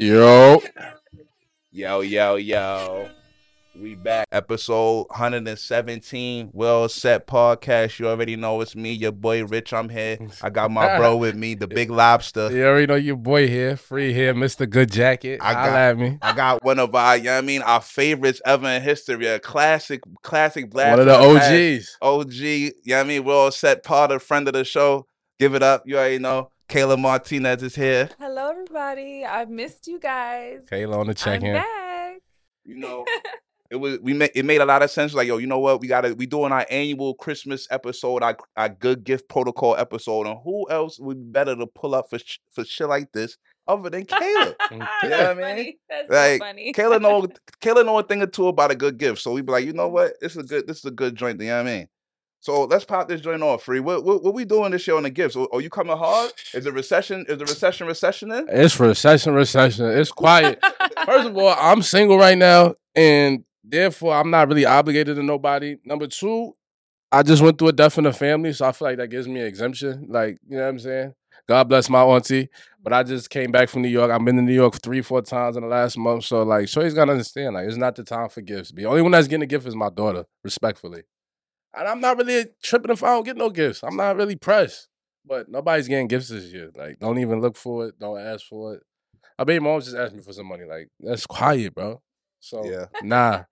Yo. Yo, yo, yo. We back. Episode 117, Well Set Podcast. You already know it's me, your boy Rich. I'm here. I got my bro with me, the big lobster. You already know your boy here, free here, Mr. Good Jacket. I got- at me. I got one of our, you know what I mean, our favorites ever in history. A classic, classic black. One of the OGs. OG, you know what I mean? Well Set Potter, friend of the show. Give it up. You already know. Kayla Martinez is here. Hello, everybody. I've missed you guys. Kayla on the check I'm in. back. You know, it was we made it made a lot of sense. Like, yo, you know what? We gotta we doing our annual Christmas episode, our, our good gift protocol episode, and who else would be better to pull up for sh- for shit like this other than Kayla? That's You know what I mean? That's Like, so funny. Kayla know Kayla know a thing or two about a good gift, so we be like, you know what? This is a good this is a good joint. You know what I mean? So let's pop this joint off, free. What what, what we doing this year on the gifts? Are, are you coming hard? Is the recession is the recession recession in? It's recession, recession. It's quiet. First of all, I'm single right now, and therefore I'm not really obligated to nobody. Number two, I just went through a death in the family, so I feel like that gives me an exemption. Like, you know what I'm saying? God bless my auntie. But I just came back from New York. I've been to New York three, four times in the last month. So like, Shorty's gotta understand, like, it's not the time for gifts. The only one that's getting a gift is my daughter, respectfully. And I'm not really tripping if I don't get no gifts. I'm not really pressed. But nobody's getting gifts this year. Like, don't even look for it. Don't ask for it. I bet mom just asked me for some money. Like, that's quiet, bro. So Yeah, nah.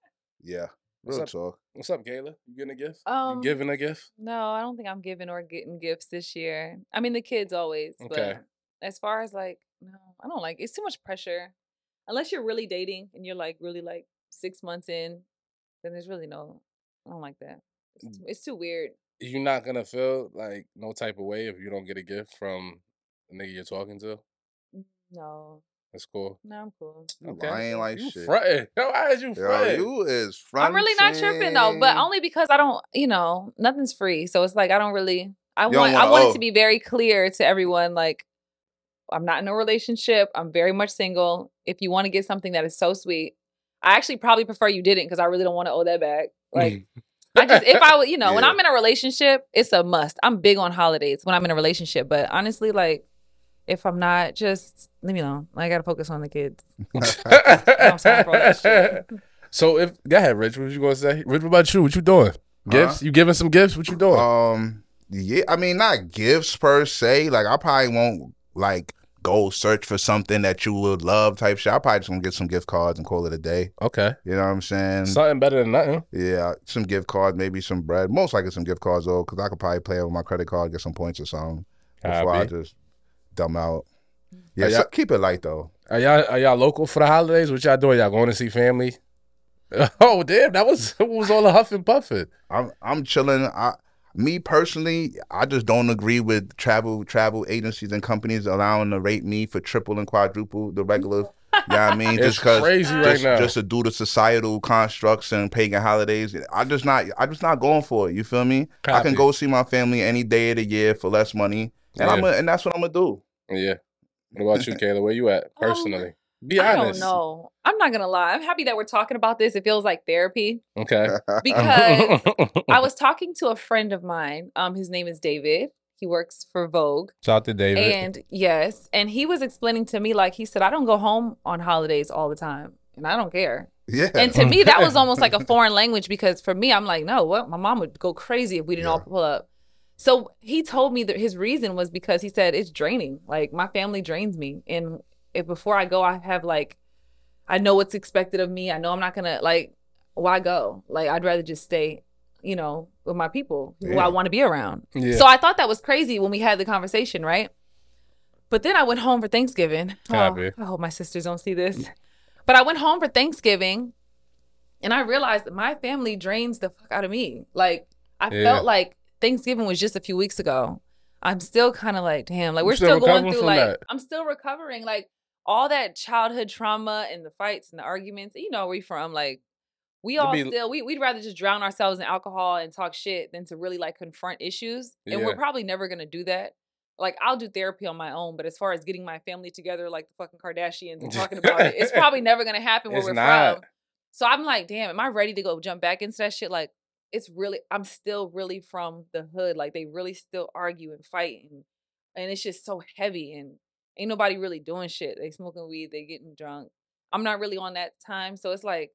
yeah. What's Real up? talk. What's up, Kayla? You getting a gift? Um, you giving a gift? no, I don't think I'm giving or getting gifts this year. I mean, the kids always. Okay. But as far as like, no, I don't like. It's too much pressure. Unless you're really dating and you're like really like six months in, then there's really no. I don't like that. It's too, weird. You're not gonna feel like no type of way if you don't get a gift from the nigga you're talking to. No, That's cool. no, I'm cool. You Okay. lying like You shit. fronting. Yo, why is you Yo, you is front. I'm really not tripping though, but only because I don't, you know, nothing's free. So it's like I don't really. I You don't want. I wanna it to be very clear to everyone. Like, I'm not in a relationship. I'm very much single. If you want to get something that is so sweet, I actually probably prefer you didn't because I really don't want to owe that back. Like, I just if I, would- you know, when I'm in a relationship, it's a must. I'm big on holidays when I'm in a relationship, but honestly, like. If I'm not, just leave me alone. I gotta focus on the kids. I'm sorry for all that shit. so if go ahead, Rich, what you gonna say? Rich, what about you? What you doing? Gifts? You giving some gifts? What you doing? Um, yeah, I mean, not gifts per se. Like, I probably won't like go search for something that you would love type shit. I probably just gonna get some gift cards and call it a day. okay. You know what I'm saying? Something better than nothing. yeah, some gift cards, maybe some bread. Most likely some gift cards though, because I could probably play it with my credit card, get some points or something before I just dumb out. Yeah, so keep it light though. Are y'all are y'all local for the holidays? What y'all doing? Y'all going to see family? Oh damn, that was was all the huff and puffing. I'm I'm chilling. I me personally, I just don't agree with travel travel agencies and companies allowing to rate me for triple and quadruple the regular. Yeah, I mean, It's just because crazy right now. just to do the societal constructs and pagan holidays. I just not I just not going for it. You feel me? I can go see my family any day of the year for less money, and I'm a, and that's what I'm gonna do. Yeah. What about you, Kayla? Where you at Um, personally? Be I don't know. I'm not gonna lie. I'm happy that we're talking about this. It feels like therapy Okay. because I was talking to a friend of mine. Um, his name is David. He works for Vogue, Shout out to David. and yes, and he was explaining to me like he said, I don't go home on holidays all the time, and I don't care. yeah, And to me, that was almost like a foreign language because for me, I'm like, no, what? My mom would go crazy if we didn't all pull up. So he told me that his reason was because he said it's draining. Like my family drains me, and if before I go, I have like, I know what's expected of me. I know I'm not gonna like, why go? Like I'd rather just stay, you know, with my people who I want to be around. yeah. So I thought that was crazy when we had the conversation, right? But then I went home for Thanksgiving. Oh, I hope my sisters don't see this. But I went home for Thanksgiving and I realized that my family drains the fuck out of me. Like I Yeah. felt like Thanksgiving was just a few weeks ago. I'm still kind of like, damn, like we're still still, going through like that? I'm still recovering. Like all that childhood trauma and the fights and the arguments, you know where we from. Like we all be- still we we'd rather just drown ourselves in alcohol and talk shit than to really like confront issues. And Yeah. we're probably never gonna do that. Like I'll do therapy on my own, but as far as getting my family together like the fucking Kardashians and talking about it, it's probably never gonna happen where It's we're not. from. So I'm like, damn, am I ready to go jump back into that shit? Like it's really I'm still really from the hood. Like they really still argue and fight and and it's just so heavy and ain't nobody really doing shit. They smoking weed, they getting drunk. I'm not really on that time, so it's like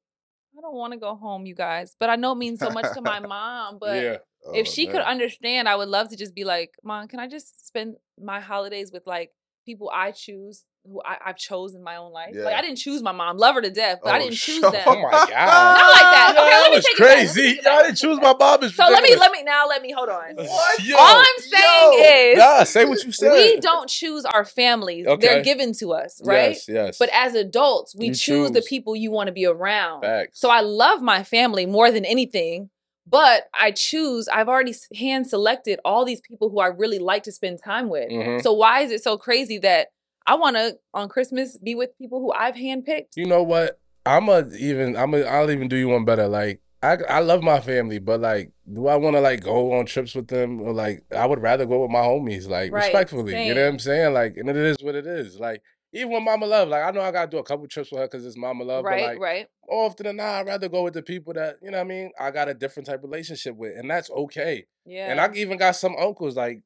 I don't want to go home, you guys. But I know it means so much to my mom. But yeah. if Oh, she could understand, I would love to just be like, Mom, can I just spend my holidays with like people I choose, who I, I've chosen my own life? Like I didn't choose my mom, love her to death, but I Oh, didn't choose sure. them. Oh my god. Not like that. Okay, let me was take it back. Let me crazy. take it Y'all didn't choose my mom. Is So let me let me now let me hold on. Yo, All I'm saying yo. is Nah, say what you said. we don't choose our families. Okay. They're given to us, right? Yes, yes. But as adults, we You choose. the people you want to be around. Facts. So I love my family more than anything, but I choose, I've already hand selected all these people who I really like to spend time with. Mhm. So why is it so crazy that I want to on Christmas be with people who I've handpicked? you know what? I'm a even. I'm a. I'll even do you one better. Like I, I love my family, but like, do I want to like go on trips with them or like? I would rather go with my homies, like Right, respectfully. You know what. I'm saying? Like, and it is what it is. Like, even with Mama Love, like I know I gotta do a couple trips with her because it's Mama Love, right, but like right. more often than not, I'd rather go with the people that you know what I mean. I got a different type of relationship with, and that's okay. Yeah. And I even got some uncles like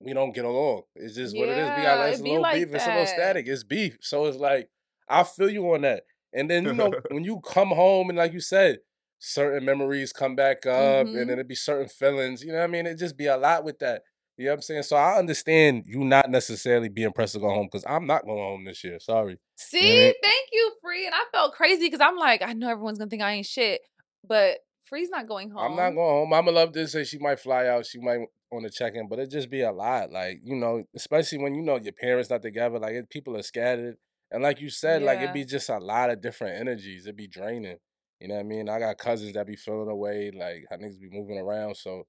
we don't get along. It's just what it is. We Yeah, got it it's a little like beef. It's a little static. It's beef. So it's like I feel you on that. And then you know when you come home and like you said, certain memories come back up, Mhm. and then it be certain feelings. You know what I mean? It just be a lot with that. You know what I'm saying? So I understand you not necessarily being pressed to go home because I'm not going home this year. Sorry. See, thank you, Free. And I felt crazy because I'm like, I know everyone's gonna think I ain't shit, but Free's not going home. I'm not going home. Mama Love did say she might fly out. She might want to check in, but it just be a lot. Like you know, especially when you know your parents not together. Like it, people are scattered, and like you said, like Yeah. it be just a lot of different energies. It be draining. You know what I mean? I got cousins that be feeling away. Like how niggas be moving around, so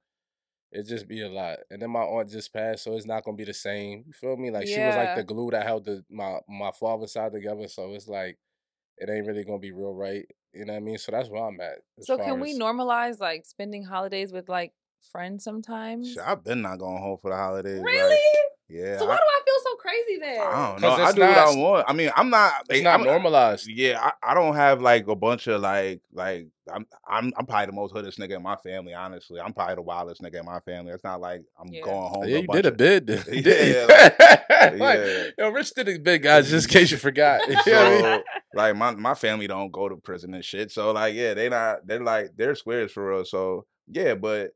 it just be a lot. And then my aunt just passed, so it's not gonna be the same. You feel me? Like she was like the glue that held the my my father's side together. So it's like it ain't really gonna be real right. You know what I mean? So that's where I'm at. So can we normalize like spending holidays with like friends sometimes? Shit, I've been not going home for the holidays. like, Really? yeah. so I, why do I feel so crazy then? I don't know. 'Cause I it's do what I want. I mean, I'm not. It's like, not I'm, normalized. Yeah, I, I don't have like a bunch of like like I'm I'm I'm probably the most hoodest nigga in my family. Honestly, I'm probably the wildest nigga in my family. It's not like I'm Yeah. going home. Yeah, to you bunch did a of- bid. Yeah, didn't? Like, yeah. Yo, Rich did a bid, guys, just in case you forgot. You know what I mean? So, like my my family don't go to prison and shit. So like yeah, they not they're like they're squares for real. So yeah, but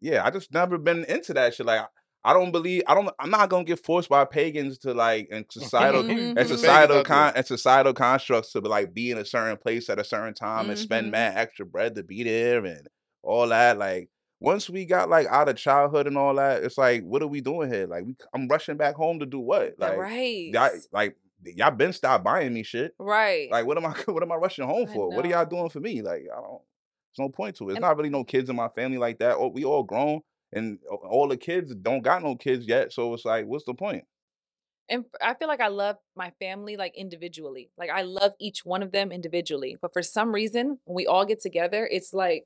yeah, I just never been into that shit. Like I don't believe I don't I'm not gonna get forced by pagans to like and societal and societal out con and societal constructs to like be in a certain place at a certain time and spend Mhm. mad extra bread to be there and all that. Like once we got like out of childhood and all that, it's like, what are we doing here? Like we I'm rushing back home to do what? Like right. y'all like y'all been stopped buying me shit. right. Like, what am I? What am I rushing home I for? What are y'all doing for me? Like, I don't. There's no point to it. It's not really no kids in my family like that. Oh, we all grown, and all the kids don't got no kids yet. So it's like, what's the point? and I feel like I love my family like individually. Like I love each one of them individually. But for some reason, when we all get together, it's like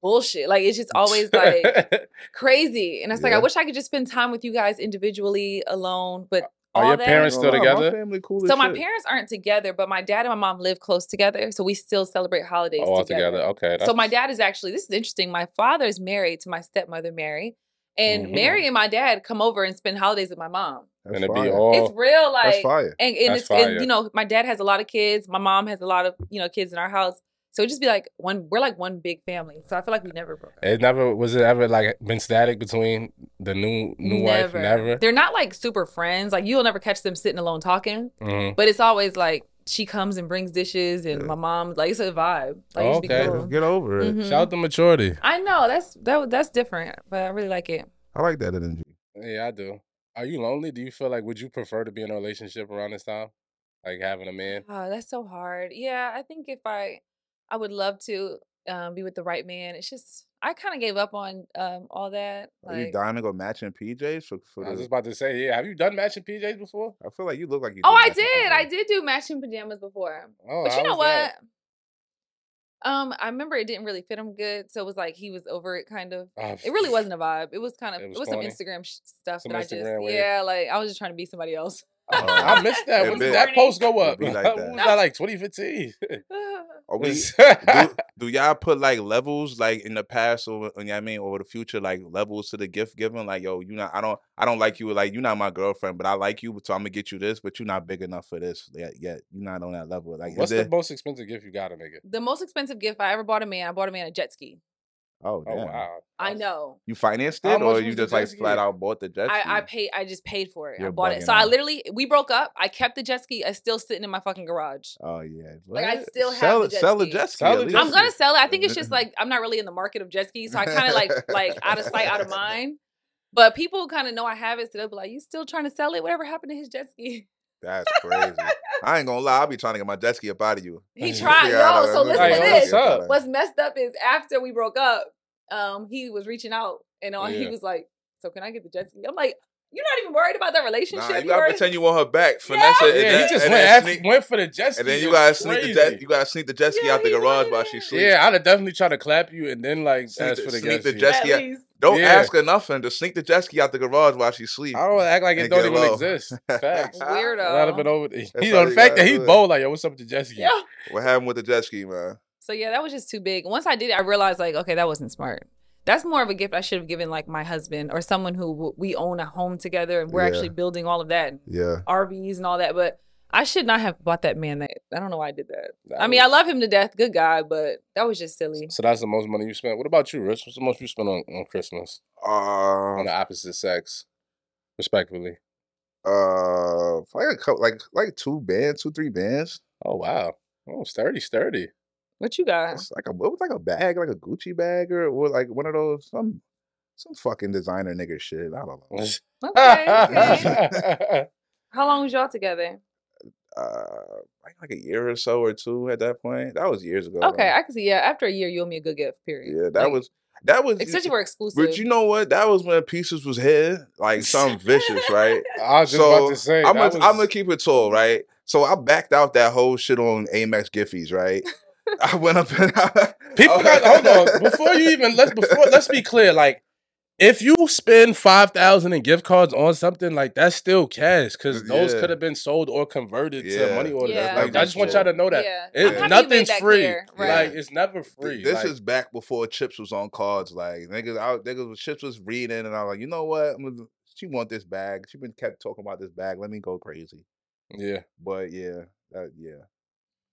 bullshit. Like it's just always like crazy. And it's like I wish I could just spend time with you guys individually, alone. But Are all your that- parents still Nah, my together? family cool as So my shit. parents aren't together, but my dad and my mom live close together, so we still celebrate holidays Oh, all together. together. Okay. So my dad is actually this is interesting. My father is married to my stepmother Mary, and Mhm. Mary and my dad come over and spend holidays with my mom. That's and it be all. It's real, That's like fire. and, and That's it's and, you know my dad has a lot of kids. My mom has a lot of you know kids in our house, so it just be like one. We're like one big family. So I feel like we never broke up. It never was it ever like been static between the new new wife? Never. They're not like super friends. Like you'll never catch them sitting alone talking. Mhm. But it's always like she comes and brings dishes, and my mom like it's a vibe. Like it's be Okay. cool. Get over it. Mhm. Shout out to maturity. I know that's that that's different, but I really like it. I like that energy. Yeah, I do. Are you lonely? Do you feel like would you prefer to be in a relationship around this time, like having a man? Oh, that's so hard. Yeah, I think if I, I would love to um, be with the right man. It's just I kind of gave up on um, all that. Are you Like, dying to go matching PJs for? for I was the, just about to say, yeah. Have you done matching PJs before? I feel like you look like you. oh, I did. I did do matching pajamas before. Oh, But you know what? that? Um, I remember it didn't really fit him good, so it was like he was over it, kind of. Oh, It really wasn't a vibe. It was kind of It it was was, some? Instagram sh- stuff Some that I just wave. yeah, like I was just trying to be somebody else. Uh, I missed that. When did that post go up? be like that. was that like 2015? Are we, do, do y'all put like levels like in the past or you know what I mean or the future like levels to the gift giving like yo you not I don't I don't like you like you're not my girlfriend but I like you so I'm gonna get you this but you're not big enough for this yet yet you're not on that level like What's the it most expensive gift you got a nigga? the most expensive gift I ever bought a man, I bought a man a jet ski. Oh, Oh wow. I know. you financed it or you just like jet flat ski? out bought the jet ski I, I paid. I just paid for it. I You're bought it. bugging So I literally we broke up. I kept the jet ski. It's still sitting in my fucking garage. oh yeah Like, I What? still have the it jet sell the ski. jet ski Sell the jet I'm ski. gonna sell it. I think it's just like I'm not really in the market of jet skis, so I kind of like like out of sight, out of mind. But people kind of know I have it, so they'll be like, "You still trying to sell it? Whatever happened to his jet ski?" That's crazy I ain't gonna lie I'll be trying to get my jet ski up out of you He Yeah, tried, Figure out yo. So listen Hey, to yo, this. what's? What's messed up is after we broke up, um, he was reaching out and uh, he was like, "So can I get the jet ski?" I'm like, "You're not even worried about that relationship. nah you You gotta worried- pretend you want her back finesse Yeah. it Yeah, then- he just went, then after, sneak- went for the jet ski. and then you It gotta sneak the crazy. jet you gotta sneak the jet ski Yeah, out the garage while she sleeps Yeah, I'd have definitely tried to clap you and then like Sneak ask the- for the sneak jet the ski. jet ski out- least. Don't Yeah. ask her nothing. Just sneak the jet ski out the garage while she sleep. I don't act like it don't even low. exist. Facts. Weirdo. I'd have been over. He, That's you know, the fact that he's bold, like, yo, what's up with the jet ski? What happened with the jet ski, man? So yeah, that was just too big. Once I did it, I realized like, okay, that wasn't smart. That's more of a gift I should have given like my husband or someone who we own a home together and we're Yeah. actually building all of that, Yeah. RVs and all that. But I should not have bought that man that. I don't know why I did that. That I mean, I love him to death, good guy, but that was just silly. So that's the most money you spent. What about you, Rich? What's the most you spent on, on Christmas Uh, on Uh, the opposite sex, respectfully? uh, like a couple, like like two bands, two three bands. Oh wow, oh sturdy, sturdy. What you got? It's like a it was like a bag, like a Gucci bag, or, or like one of those some some fucking designer nigga shit. I don't know. Okay. okay. How long was y'all together? Uh, like like a year or so or two at that point. That was years ago. Okay, though. I can see. Yeah, after a year, you owe me a good gift. Period. yeah, that Like, was that was. especially we're exclusive. But you know what? That was when pieces was here, like something vicious, right? I was just so about to say. I'm gonna was- I'm gonna keep it tall, right? So I backed out that whole shit on Amex Giffies, right? I went up and People got hold on before you even let's before let's be clear. Like, if you spend five thousand in gift cards on something, like that's still cash because those Yeah. could have been sold or converted to money orders. Yeah. Like, I just want y'all to know that Yeah. it, I'm happy you made nothing's that free. clear. Right. Like, it's never free. This Like, is back before chips was on cards. Like niggas, I, niggas, chips was reading, and I was like, you know what? I'm gonna, she want this bag. She been kept talking about this bag. Let me go crazy. yeah. But yeah, that, yeah.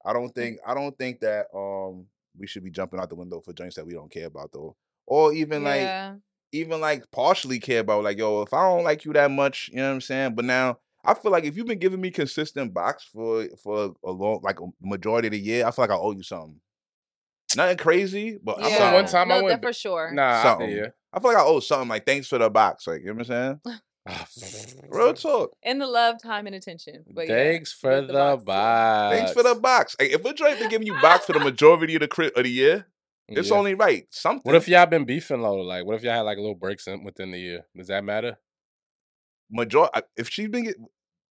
I don't think I don't think that um we should be jumping out the window for joints that we don't care about though, or even like even like partially care about like yo if i don't like you that much you know what i'm saying? But now i feel like if you've been giving me consistent box for for a long like a majority of the year i feel like i owe you something. Nothing crazy but I I'm remember like, one time I went for sure. Nah, Something. yeah. i feel like i owe something like thanks for the box like you know what i'm saying Ah, real talk And the love, time, and attention. But yeah, Thanks for with the, box, yeah. box. thanks for the box like, if a joint been giving you box for the majority of the cri- of the year it's Yeah. only right something What if y'all been beefing low? Like, what if y'all had like a little breaks in, within the year? Does that matter? major if she's been get,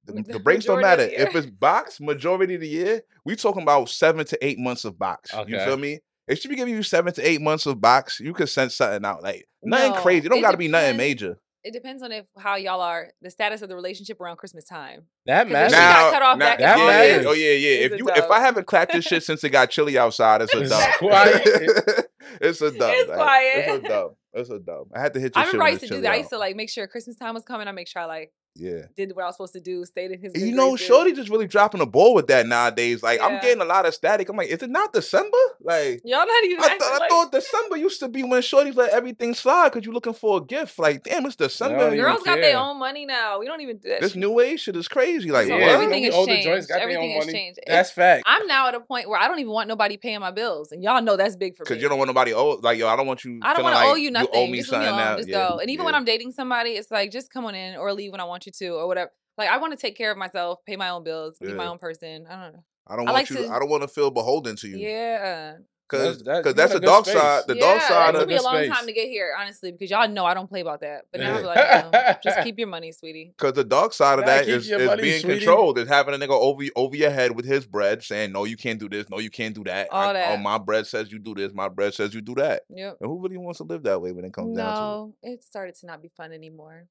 the, the the breaks don't matter. If it's box majority of the year, we talking about seven to eight months of box. You feel me? If she be giving you seven to eight months of box, you could send something out. Like nothing No, crazy. It don't it gotta be nothing major. It depends on if how y'all are, the status of the relationship around Christmas time. That if matters. she got cut off back in yeah, August, oh yeah, yeah. it's If a you if. I haven't clapped this shit since it got chilly outside, it's a It's dub. quiet. it's a dub. It's like, quiet. It's a dub. It's a dub. I had to hit your I shit remember I used to do chilly that. I used to like make sure Christmas time was coming. I make sure I like Yeah. did what I was supposed to do, stayed in his. You know, graces. Shorty just really dropping the ball with that nowadays. Like, I'm getting a lot of static. I'm like, is it not December? Like, Y'all not even. I, acting thought I like- thought December used to be when Shorty let everything slide because you're looking for a gift. Like, damn, it's December. don't and even Girls got their own money now. We don't even do that. This shit. new age shit is crazy. Like, yeah, everything has changed. Everything has money. changed. That's fact. I'm now at a point where I don't even want nobody paying my bills, and y'all know that's big for me. Because you don't want nobody owe. Like, yo, I don't want you. I don't want want to owe you nothing. You owe me just leave something Just go. And even when. I'm dating somebody, it's like just come on in or leave when I want you to or whatever. Like I want to take care of myself, pay my own bills, be my own person. I don't know. I don't I want like you. to- I don't want to feel beholden to you. Yeah. Because That's- that- because that's the a dark space. side. The yeah, dark side of it of took me a long space. time to get here, honestly, because y'all know I don't play about that. But now I'm like, no, just keep your money, sweetie. Because the dark side of Gotta is, money, being sweetie. controlled, is having a nigga over over your head with his bread, saying no, you can't do this, no, you can't do that. All I- that. Oh, my bread says you do this, my bread says you do that. Yep. And who really wants to live that way when it comes down to No, it started to not be fun anymore.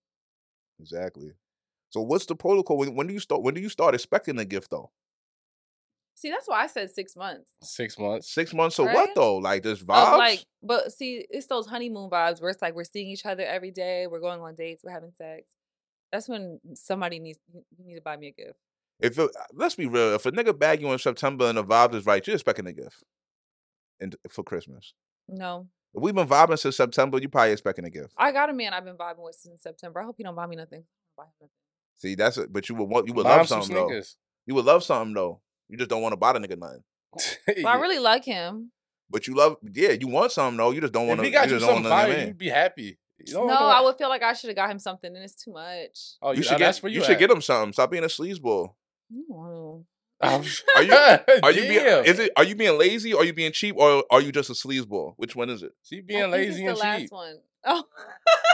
Exactly. So what's the protocol? When, when do you start? When do you start expecting a gift though? See, that's why I said six months. Six months. Six months. So what though? Like this Of vibes. like, but see, it's those honeymoon vibes where it's like we're seeing each other every day, we're going on dates, we're having sex. That's when somebody needs you you need to buy me a gift. if it, uh, let's be real, if a nigga bag you in September and the vibes is right, you're expecting a gift. And for Christmas, No, if we've been vibing since September, you probably expecting a gift. I got a man I've been vibing with since September. I hope he don't buy me nothing. Buy him nothing. See, that's it. But you would want, you would Buy him love some something though. sneakers. You would love something though. You just don't want to buy the nigga nothing. Well, I really like him. But you love, yeah, you want something though. You just don't want If to. he got you just don't something wanna fire, let him in. you'd be happy. You No, don't I know- would feel like I should have got him something, and it's too much. Oh, You you, should uh, get. that's where you you, should get him something. Stop being a sleazeball. Mm. Are Are you- Are you being? Is it? Are you being lazy? Or are you being cheap? Or are you just a sleazeball? Which one is it? She I being think lazy it's and the last cheap. one. Oh,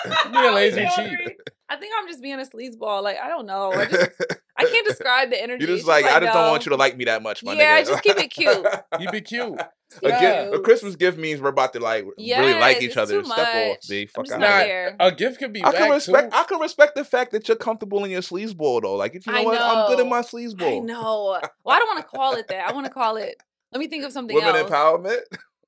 being lazy and I cheap. I think I'm just being a sleazeball. Like I don't know. I, just, I can't describe the energy. You just It's like, I just don't want um, you to like me that much, my Yeah, nigga. just keep it cute. You be cute. a, gift, a Christmas gift means we're about to like really like each other. too Step off, much. B. I'm Fuck just out. not Nah. A gift could be I can respect. too. I can respect the fact that you're comfortable in your sleazeball though. Like, if you know I what, I'm good in know. my I sleazeball. know. Well, I don't want to call it that. I want to call it. Let me think of something Women else. empowerment.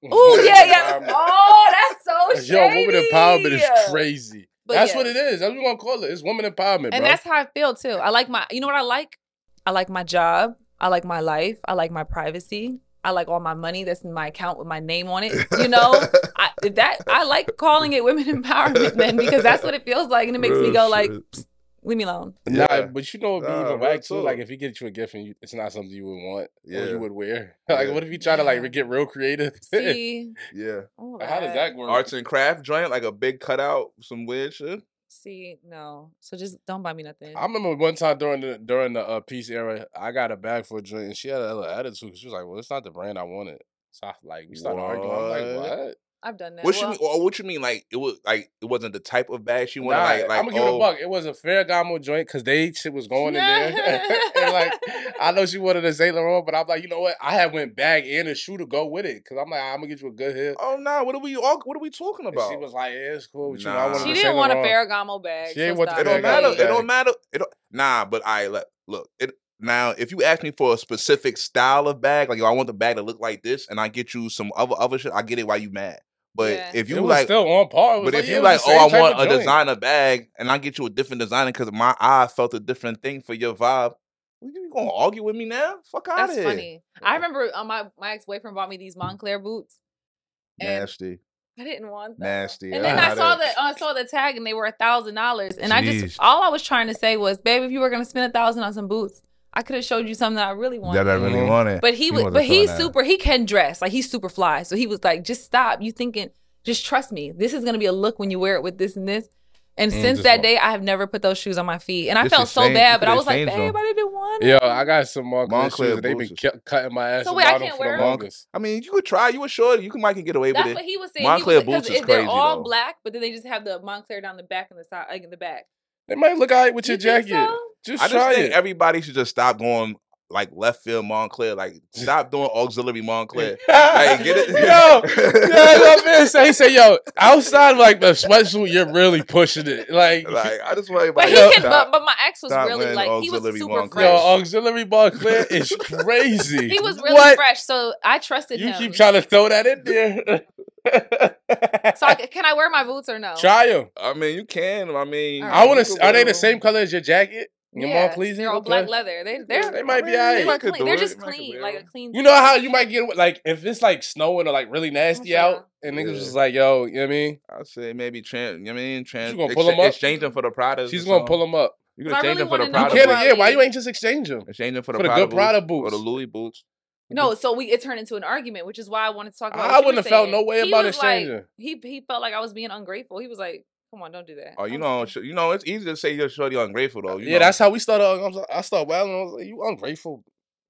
Oh yeah, yeah. Oh, that's so Yo, shady. woman empowerment is crazy. But that's what it is. That's what we're gonna call it. It's woman empowerment, And bro. that's how I feel too. I like my. You know what I like? I like my job. I like my life. I like my privacy. I like all my money that's in my account with my name on it. You know, I, that I like calling it women empowerment then because that's what it feels like, and it makes me Real go like, "Psst, leave me alone. Nah, but you know, it'd be Nah, even real whack too. Like if he gets you a gift and you, it's not something you would want or Yeah. you would wear. like, Yeah. what if you try to like get real creative? See, yeah. all How does that work? Arts and craft joint, like a big cutout, some weird shit. See, no. So just don't buy me nothing. I remember one time during the during the uh, peace era, I got a bag for a joint, and she had a little attitude. 'cause She was like, "Well, it's not the brand I wanted." So I, like we started arguing. I'm like, What? "What?" I've done that. What Well, you mean? Or what you mean? Like it was like it wasn't the type of bag she wanted. Nah, like like I'm gonna give it oh, a buck. It was a Ferragamo joint because they shit was going in there, and like I know she wanted a Saint Laurent, but I'm like, you know what? I had went bag and a shoe to go with it because I'm like, I'm gonna get you a good hit. Oh no! What are we all? What are we talking And about? she was like, yeah, it's cool. But you know, Nah. I wanted She didn't want a Ferragamo bag. She ain't so want the It don't Ferragamo matter. It don't matter. It don't, nah, but I look. Look. It now. If you ask me for a specific style of bag, like yo, I want the bag to look like this, and I get you some other other shit, I get it why you mad. But Yeah. if It you was like, still on par. It was but if you like, oh, I want a joint. designer bag, and I get you a different designer because my eye felt a different thing for your vibe. well, You gonna argue with me now? Fuck out That's of here. funny. I remember uh, my my ex boyfriend bought me these Moncler boots. Nasty, I didn't want them. nasty. And then I had saw it. the I saw the tag and they were a thousand dollars. And I just all I was trying to say was, babe, if you were gonna spend a thousand on some boots, I could have showed you something that I really wanted. that I really wanted. But he She was, but he's feeling that. super. He can dress like he's super fly. So he was like, just stop. You thinking? Just trust me. This is gonna be a look when you wear it with this and this. And Mm, since that walk. day, I have never put those shoes on my feet, and I felt so exchange- bad. But I was like, exchange babe, them. I didn't want it. Yo, I got some Moncler, Moncler shoes. and They been boots cu- cutting my ass. So wait, I can't for the wear 'em? longest. I mean, you could try. You were sure you can might can get away That's with what it. he was saying. Moncler he was, boots is because they're all though. black, but then they just have the Moncler down the back and the side, like in the back. They might look alright with your You think jacket. so? Just I just try think it. everybody should just stop going like left field Moncler. Like stop doing auxiliary Moncler. like, get it? Yo, yeah, that's what I'm saying. Say, yo, outside like the sweatsuit, you're really pushing it. Like, like I just want But everybody he to can. But, stop. but my ex was stop really wearing like he was auxiliary super Moncler. yo, auxiliary Moncler is crazy. He was really What? fresh, so I trusted You him. keep trying to throw that in there. So I, can I wear my boots or no? Try them. I mean, you can. I mean, All I want to. Are they the same color as your jacket? Your yeah, Monclers? they're all Okay. black leather. They they're They might be I alright. mean, they're, clean. they're just clean, like a clean. You know how you might get like if it's like snowing or like really nasty Yeah. out, and niggas Yeah. was like, "Yo, you know what I mean?" I say maybe trans. You know what I mean, trans. gonna pull 'em ex- up? Exchange them for the Pradas. She's gonna pull them up. You I can exchange really them for the wanna You can't. Yeah, why you ain't just exchange them? Exchange them for the, For the Prada good Prada boots or the. Louis boots. No, so we it turned into an argument, which is why I wanted to talk about. It. I what wouldn't were have felt no way He about was like- exchanging. he he felt like I was being ungrateful. He was like, "Come on, don't do that." Oh, I you know, like, you know, it's easy to say you're shorty ungrateful though. You yeah, know. that's how we started. I was like- I started wilding. I was like, "You ungrateful."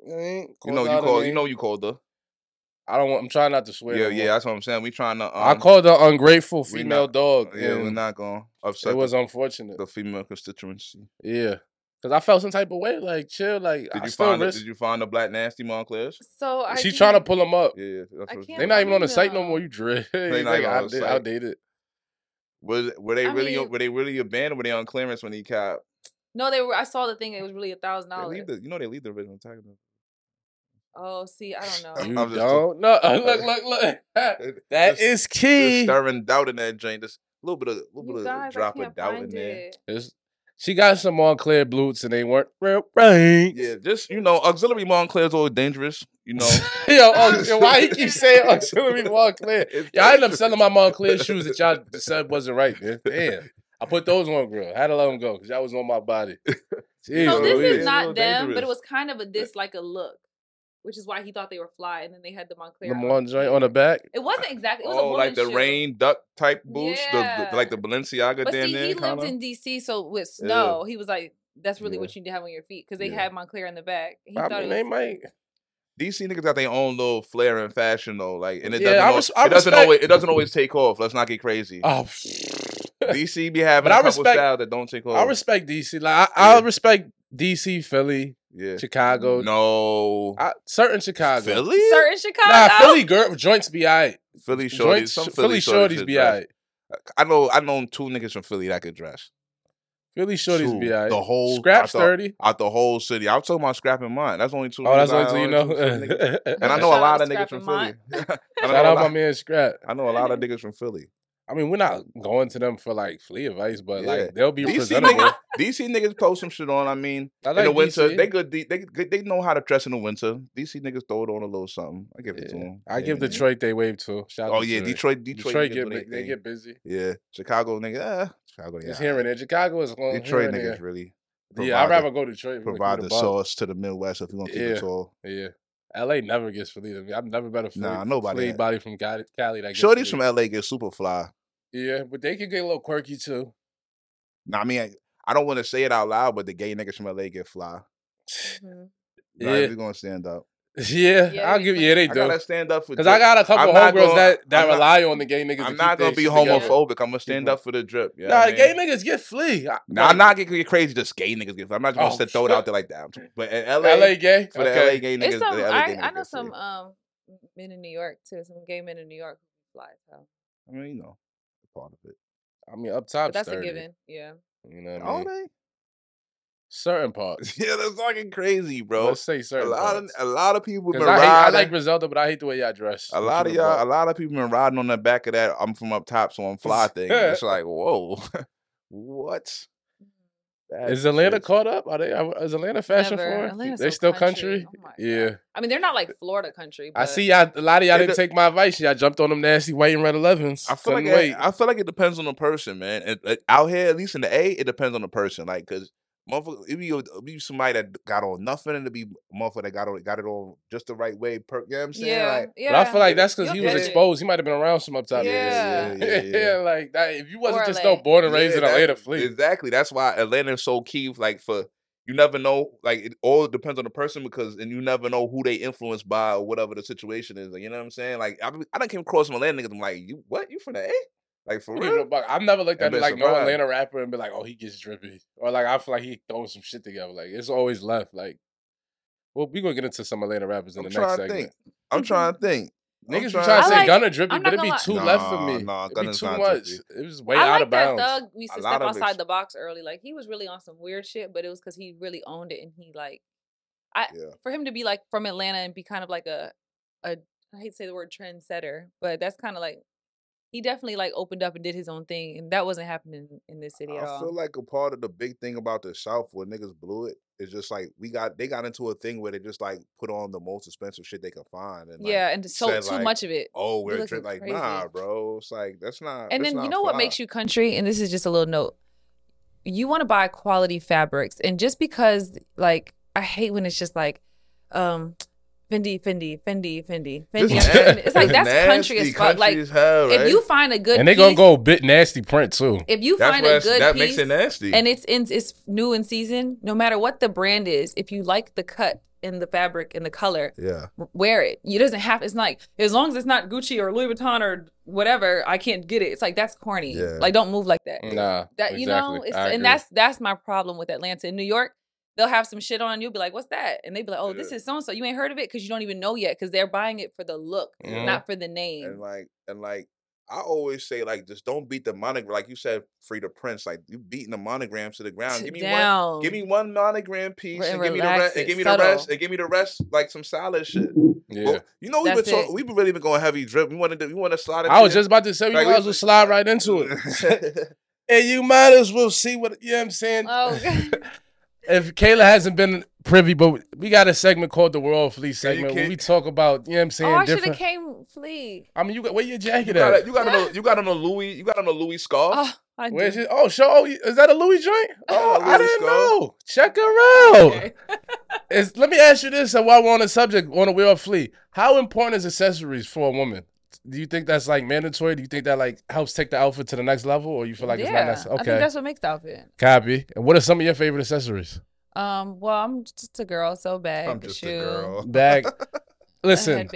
You know, I mean? you know Called you out call you name. know you called her. I don't want. I'm trying not to swear. Yeah, no yeah, that's what I'm saying. We trying to. Um, I called her ungrateful female not- dog. Yeah, we're not gonna upset It was the, unfortunate. the female constituency. Yeah, because I felt some type of way. Like chill. Like Did I you still find the, risk. Did you find the black nasty Monclers? So I She's did- trying to pull them up. Yeah, yeah. That's I what, can't They're not even on the site no more. You dread. They They not like even on the outdated. Site. Was were they I really mean- were they really your band or were they on clearance when he capped? No, they were. I saw the thing. It was really a thousand They dollars. leave the, you know they leave the original tag. though. Oh, see, I don't know. You I'm just- don't know. Look, look, look. That Just- is Just key. stirring doubt in that joint. Just a little bit of, a little You bit of guys, I drop of doubt in find there. it. It's- she got some Moncler boots and they weren't real right. Yeah, just you know, auxiliary Moncler's always dangerous. You know, yo, oh, why you keep saying auxiliary Moncler? It's Y'all end up selling my Moncler shoes that y'all said wasn't right, man. Damn. I put those on grill. Had to let them go because y'all was on my body. Jeez, So this Louise. is It's not little them, but it was kind of a diss like a look, which is why he thought they were fly, and then they had the Moncler. the on. Joint on the back. It wasn't exactly. It was a oh, like the shoe. rain duck type boots, the, the like the Balenciaga But down see, there. he lived kinda. in DC, so with snow, he was like, "That's really Yeah. what you need to have on your feet," because they Yeah. had Moncler in the back. He I thought mean, it they was, might. DC niggas got their own little flair and fashion though, like, and it doesn't, I al- res- I it doesn't respect- always it doesn't always take off. Let's not get crazy. Oh, DC be having But a I couple respect- styles that don't take off. I respect DC. Like I, I respect DC, Philly, yeah. Chicago. No, I, certain Chicago. Philly, certain Chicago. Nah, Philly girl joints be alright. Philly shorties, Joints, some Philly, Philly, shorties shorties be dress. alright. I know I know two niggas from Philly that could dress. Philly shorties Two. be alright. The whole Scrap's out the- thirty. Out the whole city. I was talking about scrapping mine. That's only two. Oh, that's only two you know, know. two niggas. And I Shout know a lot of to niggas from and Philly. Mine. I know, a out my man Scrap. I know a lot of niggas from Philly. I mean, we're not going to them for like flea advice, but Yeah. like they'll be DC presentable. niggas, DC niggas post some shit on. I mean, I in the like winter, they good. They, they they know how to dress in the winter. DC niggas throw it on a little something. I give it to them. I give yeah. Detroit they wave too. Shout out Oh yeah, Detroit. Detroit, Detroit get their they get busy. Yeah, Chicago niggas. Eh, Chicago. It's Yeah, here and there. Chicago is going Detroit niggas really. there. Yeah, I'd rather the- go to Detroit. provide the it sauce to the Midwest if you want to keep Yeah. it tall. Yeah. LA never gets flea to me. I've never met a flea, Nah, nobody had- body from Cali, Cali that gets Shorties from LA get super fly. Yeah, but they can get a little quirky too. Nah, I mean, I, I don't want to say it out loud, but the gay niggas from LA get fly. Mhm. Nah, Yeah. we gonna stand up. Yeah, Yeah, I'll give you. Yeah, they I do. gotta stand up for. Because drip. I got a couple I'm homegirls that, that I'm not- rely on the gay niggas. I'm keep not gonna be shit together. homophobic. I'm gonna stand up for the drip. Yeah, Nah, the gay niggas get flea. I- Nah, I'm not getting crazy. Just gay niggas get. I'm not just gonna Oh, throw it out there like that. But in LA, LA gay. for the LA gay niggas, It's some. the LA I, gay I niggas know some um men in New York too. Some gay men in New York who fly. So, I mean, you know, part of it. I mean, up top, but that's 30, a given. Yeah. You know what I Are mean? they? Certain parts. Yeah, that's fucking crazy, bro. Let's say A certain lot of parts. a lot of people been 'Cause I, hate, I like Griselda, but I hate the way y'all dress. a lot of y'all, a lot of people been riding on the back of that. I'm from up top, so I'm fly thing. It's like, whoa, what? That Is Atlanta shit. caught up? Are they? Is Atlanta fashion Never. for? Atlanta's They so still country. country? Oh yeah. God. I mean, they're not like eh, Florida country. But I see y'all. A lot of y'all It didn't de- take my advice. Y'all jumped on them nasty white and red 11s. I feel like it. I feel like it depends on the person, man. It- it- out here, at least in the A, it depends on the person. Like, cause motherfucker, it be, it be somebody that got on nothing, and it be motherfucker that got on got it on just the right way. Per, you know what I'm saying? Yeah. Like, yeah. But I feel like that's because he was get it. exposed. He might have been around some up top. niggas. Yeah. Yeah, yeah, yeah. like that. If you wasn't Or just LA. no born and raised Yeah, in Atlanta, flee. Exactly. That's why Atlanta is so key. Like for you never know. Like it all depends on the person because and you never know who they influenced by or whatever the situation is. Like, you know what I'm saying? Like I, I done came across some Atlanta niggas. I'm like, you what? You from the A? Like for I don't real? I've never looked at it been like no. Atlanta rapper and be like, oh, he gets drippy, or like I feel like he throwing some shit together. Like it's always left. Like, well, we gonna get into some Atlanta rappers in I'm the next to segment. think. I'm trying to think. I'm Niggas be trying trying to say like- Gunna drippy, I'm but it'd be too lie. left for me. nah, it'd be Gunna's too not much. drippy. It was way I out like of that bounds. Thug used to step outside ex- the box early. Like he was really on some weird shit, but it was because he really owned it and he like, I Yeah. for him to be like from Atlanta and be kind of like a, a I hate to say the word trendsetter, but that's kind of like he definitely like opened up and did his own thing, and that wasn't happening in this city at all. I feel like a part of the big thing about the South where niggas blew it is just like we got they got into a thing where they just like put on the most expensive shit they could find and like, yeah, and so said, too like, much of it. oh we're drip like crazy. nah bro it's like that's not And that's then you not know what makes you country, and this is just a little note. You want to buy quality fabrics, and just because like I hate when it's just like, um, Fendi, Fendi, Fendi, Fendi, Fendi. is after It's like that's Nasty, country as fuck. Like as hell, if you find a good and they piece, gonna go a bit nasty print too. if you that's find a that's- good that piece, makes it nasty and it's in it's new in season, no matter what the brand is, if you like the cut and the fabric and the color, yeah wear it. You doesn't have. It's like as long as it's not Gucci or Louis Vuitton or whatever, I can't get it. It's like that's corny. Yeah. Like don't move like that. Nah, That you know, it's, I and agree. that's that's my problem with Atlanta. In New York, they'll have some shit on. You'll be like, "What's that?" And they be like, "Oh, this is so and so." You ain't heard of it because you don't even know yet because they're buying it for the look, Mhm. not for the name. and like and like I always say like just don't beat the monogram. Like you said, free the prince. Like you beating the monograms to the ground. Give me one. Give me one monogram piece And and, give me the relax rest. it, And give me the subtle. rest. And give me the rest like some solid shit. Yeah. Well, you know we've been That's talking. it. We've really been going heavy drip. We want to. We want to slide. It. I was into just about to say we Like, might as well slide right into it. it. and you might as well see what you know what I'm saying. Oh, God. If Kayla hasn't been privy, but we got a segment called the World Fleet Yeah, segment where we talk about, you know what I'm saying, oh, I should have came flea. I mean, you got where your you jacket got at? a, you got on a you got on a Louis you got on a Louis scarf. Oh, I Where's it? Oh, show. Oh, is that a Louis joint? Oh, Yeah, I didn't scarf. know. Check her out. Okay. Is- let me ask you this, and while we're on the subject, on the wheel of flea, how important is accessories for a woman? Do you think that's like mandatory? Do you think that like helps take the outfit to the next level, or you feel like yeah, it's not necessary? I think Okay, that's what makes the outfit. copy. And what are some of your favorite accessories? Um, well, I'm just a girl, so bag, I'm just shoe, a girl. Bag. Listen,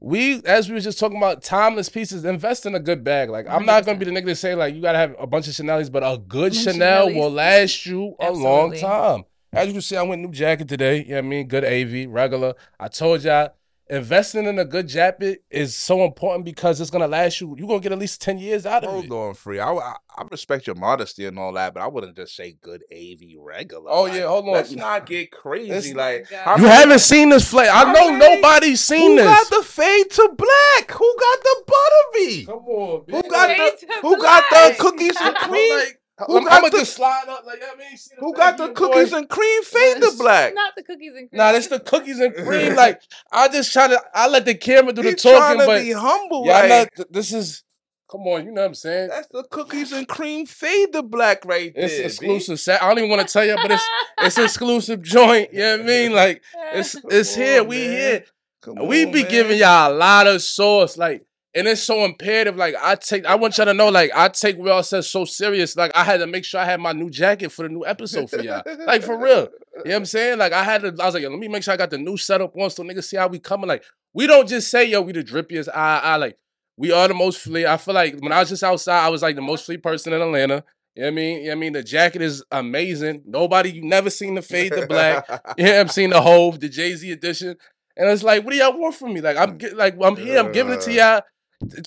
we as we were just talking about timeless pieces, invest in a good bag. Like I'm not gonna be the nigga to say like you gotta have a bunch of Chanel's, but a good Chanel will last you a long time. As you can see, I went new jacket today. You know what I mean? Good AV, regular. I told y'all investing in a good jacket is so important because it's gonna last you. You're gonna get at least 10 years out of it. Hold it. on, free. I, I I respect your modesty and all that, but I wouldn't just say good AV regular. Oh, Like, yeah, hold on. Let's not get crazy. It's- like God. You haven't seen this flavor. I How know many- nobody's seen Who this. Who got the fade to black? Who got the buttery? Come on, Who got Fade the to Who got the cookies and I'm cream? like, Who I'm, got gonna the- just slide up like I mean, see the Who got the cookies boy. and cream fade to black? Not the cookies and cream. Nah, that's the cookies and cream. Like I just try to, I let the camera do the He talking, trying to but be humble. y'all like, not. This is, come on, you know what I'm saying? that's the cookies and cream fade to black right there. It's exclusive. Set. I don't even want to tell you, but it's it's exclusive joint. You know what I mean? Like it's it's Come here. on, we here. Come we on, be man. giving y'all a lot of sauce, like, and it's so imperative. Like, I take, I want y'all to know, like, I take what y'all says so serious. Like, I had to make sure I had my new jacket for the new episode for y'all. Like, for real. You know what I'm saying? Like, I had to, I was like, yo, let me make sure I got the new setup on so niggas see how we coming. Like, we don't just say, yo, we the drippiest. I, I like, we are the most flea. I feel like when I was just outside, I was like the most flea person in Atlanta. You know what I mean? You know what I mean? The jacket is amazing. Nobody, you never seen the fade to black. Yeah, I'm seeing the Hove, the Jay Z edition, and it's like, what do y'all want from me? Like, I'm mm. get, like, I'm here, I'm giving it to uh. y'all.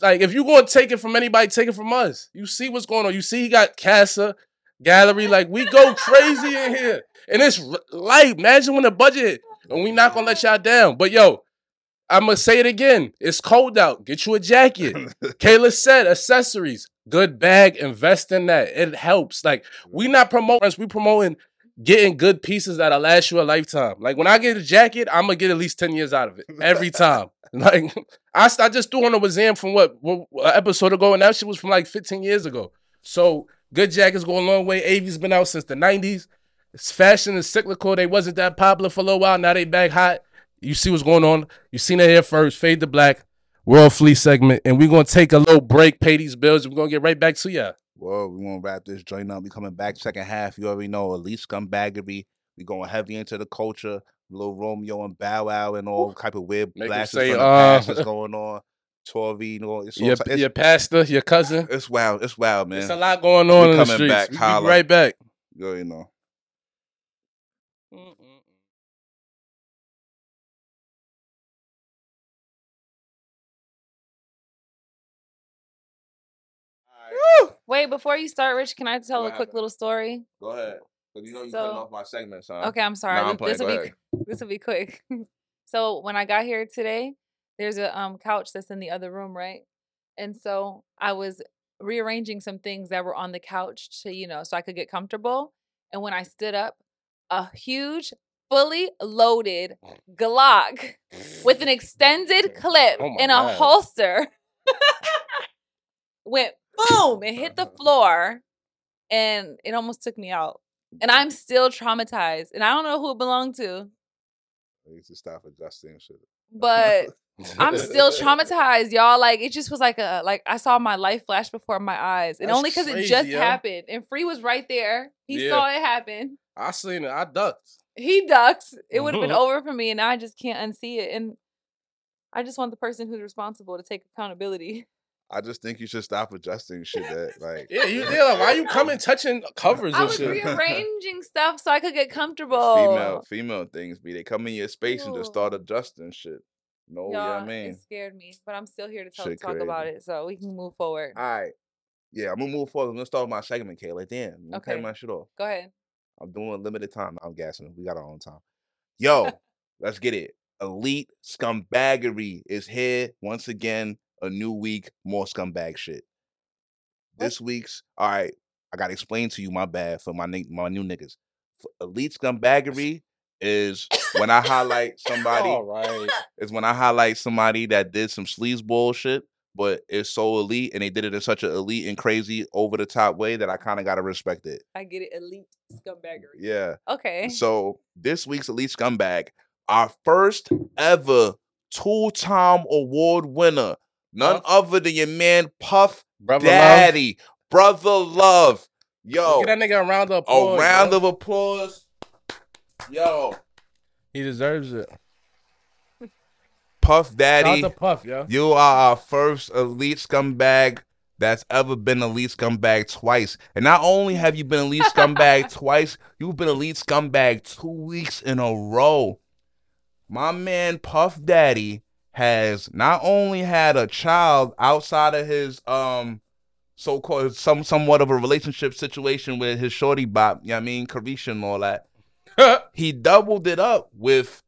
Like, if you gonna take it from anybody, take it from us. You see what's going on. You see, he got Casa Gallery. Like, we go crazy in here, and it's light. Imagine when the budget, hit, and we not gonna let y'all down. But yo, I'm gonna say it again. It's cold out. Get you a jacket. Kayla said accessories, good bag, invest in that. It helps. Like we not promoting, we promoting getting good pieces that'll last you a lifetime. Like when I get a jacket, I'm gonna get at least 10 years out of it every time. Like I, I just threw on a Wazam from what, what episode ago, and that shit was from like 15 years ago. So good jackets go a long way. Avi's been out since the 90s. It's fashion is cyclical. They wasn't that popular for a little while. Now they back hot. You see what's going on. You seen it here first. Fade to black. World Fleet segment, and we're gonna take a little break, pay these bills, and we're gonna get right back to ya. Well, we gonna wrap this joint up. We coming back second half. You already know. Elite Scumbaggery. We going heavy into the culture. Little Romeo and Bow Wow and all type of weird Make 'em blasts say, from the uh, past that's going on. Tory, you know, it's, all Your, ti- it's, your pastor, your cousin. it's wild. It's wild, man. It's a lot going on We in the coming streets. back. We be right back. Yo, You already know. Wait, before you start, Rich, can I tell What a quick happened? little story? Go ahead. You know you So- cutting off my segments, huh? Okay, I'm sorry. Nah, I'm this will be this will be quick. so when I got here today, there's a um couch that's in the other room, right? And so I was rearranging some things that were on the couch to, you know, so I could get comfortable. And when I stood up, a huge, fully loaded Glock with an extended clip Oh in a God. holster went boom and hit the floor and it almost took me out. And I'm still traumatized. And I don't know who it belonged to, I need to stop adjusting shit. but I'm still traumatized, y'all. Like it just was like a like I saw my life flash before my eyes. And That's only because it just yo. happened. And Free was right there. He Yeah. saw it happen. I seen it. I ducked. He ducks. It would have been over for me, and now I just can't unsee it. And I just want the person who's responsible to take accountability. I just think you should stop adjusting shit that like Yeah, you yeah, like, why you coming touching covers I and was shit? rearranging stuff so I could get comfortable. female female things be. They come in your space and just start adjusting shit. No, Y'all, yeah, I mean. it scared me, but I'm still here to talk, talk about it, so we can move forward. All right. Yeah, I'm gonna move forward. I'm gonna start with my segment, Kayla. Damn, you okay. Okay. my shit off. Go ahead. I'm doing a limited time. I'm gassing. We got our own time. Yo, let's get it. Elite scumbaggery is here once again. A new week, more scumbag shit. This week's all right. I gotta explain to you. My bad for my my new niggas. F- Elite scumbaggery is when I highlight somebody. All right. Is when I highlight somebody that did some sleaze bullshit, but it's so elite and they did it in such an elite and crazy over the top way that I kind of gotta respect it. I get it. Elite scumbaggery. Yeah. Okay. So this week's Elite Scumbag, our first ever two-time award winner, none other than your man Puff Brother Love. Daddy, Brother Love. Yo, Give that nigga a round of applause. a round yo. of applause. Yo, He deserves it. Puff Daddy, Puff, yo. you are our first Elite Scumbag that's ever been Elite Scumbag twice. And not only have you been Elite Scumbag twice, you've been Elite Scumbag two weeks in a row. My man Puff Daddy has not only had a child outside of his um so-called some somewhat of a relationship situation with his shorty bop, you know what I mean, Caresha and all that. he doubled it up with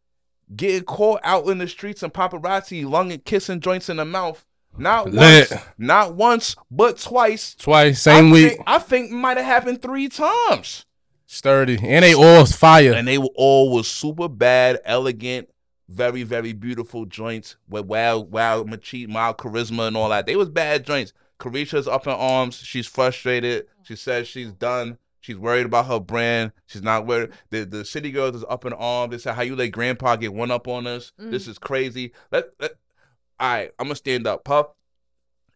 getting caught out in the streets and paparazzi lunging kissing joints in the mouth. Not Lit. once, not once, but twice. Twice, same I week. Think, I think might have happened three times. Sturdy. And they all fire. And they were all was super bad, elegant, very, very beautiful joints with wild, wild, machi- mild charisma and all that. They was bad joints. Caresha's up in arms. She's frustrated. She says she's done. She's worried about her brand. She's not worried. The the city girls is up in arms. They said, "How you let grandpa get one up on us? Mm. This is crazy." Let, let all right. I'm gonna stand up, Puff.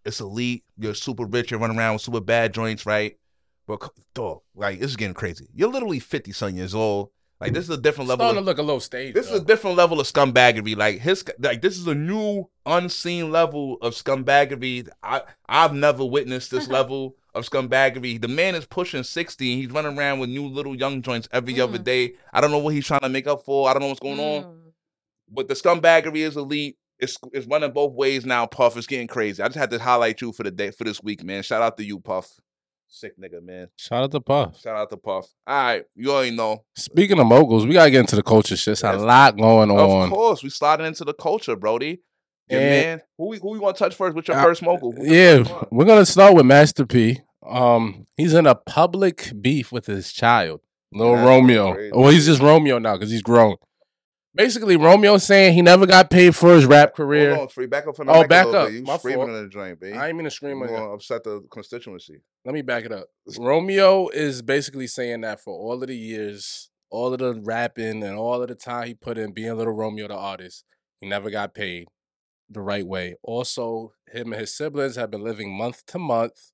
It's elite. You're super rich. You're running around with super bad joints, right? But dog, like this is getting crazy. You're literally 50 some years old. Like this is a different level. Starting Of, to look a little staged. this is a different level of scumbaggery. Like his, like this is a new unseen level of scumbaggery. I I've never witnessed this level of scumbaggery. The man is pushing 60 and he's running around with new little young joints every other Mm. day. I don't know what he's trying to make up for. I don't know what's going on. Mm. But the scumbaggery is elite. It's it's running both ways now, Puff. It's getting crazy. I just had to highlight you for the day for this week, man. Shout out to you, Puff. Sick nigga, man. Shout out to Puff. Shout out to Puff. All right, you already know. Speaking of moguls, we gotta get into the culture shit. It's a lot going on. Of course, we sliding into the culture, Brody. Your And- man, who we, who we want to touch first? What's your Uh, first mogul? Yeah, first we're gonna start with Master P. Um, he's in a public beef with his child, little Romeo. crazy. Well, he's just Romeo now because he's grown. Basically, Romeo saying he never got paid for his rap career. Hold on, free. Back up from Oh, the a back little up. bit. You My screaming fault. in the joint, baby. I ain't mean to scream You on gonna upset the constituency. Let me back it up. Romeo is basically saying that for all of the years, all of the rapping and all of the time he put in being Little Romeo the artist, he never got paid the right way. Also, him and his siblings have been living month to month.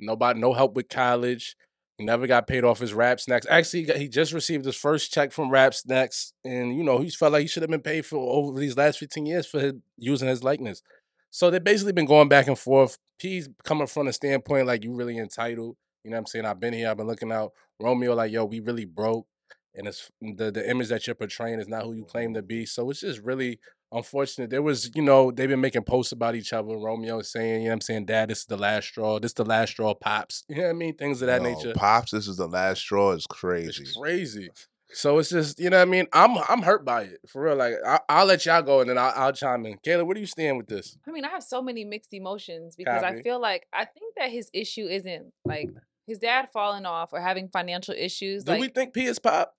Nobody, no help with college. Never got paid off his rap snacks. Actually, he, got, he just received his first check from rap snacks, and you know he felt like he should have been paid for over these last fifteen years for his, using his likeness. So they've basically been going back and forth. P's coming from the standpoint like you really entitled. You know what I'm saying? I've been here, I've been looking out. Romeo, like, yo, we really broke. And it's the the image that you're portraying is not who you claim to be. So it's just really unfortunate. There was, you know, they've been making posts about each other. Romeo saying, you know what I'm saying, Dad, this is the last straw. This is the last straw, pops. You know what I mean? Things of that Yo, nature. Pops, this is the last straw. Is crazy. It's crazy. So it's just, you know what I mean? I'm I'm hurt by it. For real. Like I, I'll let y'all go and then I'll, I'll chime in. Kayla, where do you stand with this? I mean, I have so many mixed emotions because Copy. I feel like I think that his issue isn't like his dad falling off or having financial issues. Do like we think P is pop?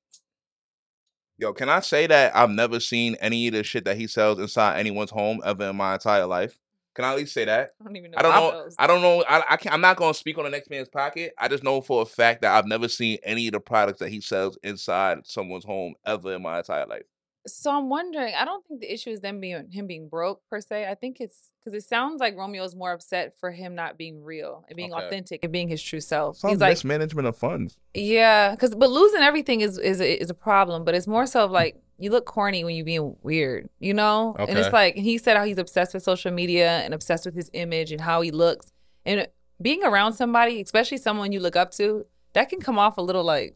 Yo, can I say that I've never seen any of the shit that he sells inside anyone's home ever in my entire life? Can I at least say that? I don't even know. I don't know. I don't know. I, I can't, I'm not going to speak on the next man's pocket. I just know for a fact that I've never seen any of the products that he sells inside someone's home ever in my entire life. So I'm wondering. I don't think the issue is them being him being broke per se. I think it's because it sounds like Romeo's more upset for him not being real and being Okay. authentic and being his true self. Some He's like, mismanagement of funds. yeah, because but losing everything is is a, is a problem. But it's more so of like you look corny when you're being weird, you know. And it's like he said how he's obsessed with social media and obsessed with his image and how he looks. And being around somebody, especially someone you look up to, that can come off a little like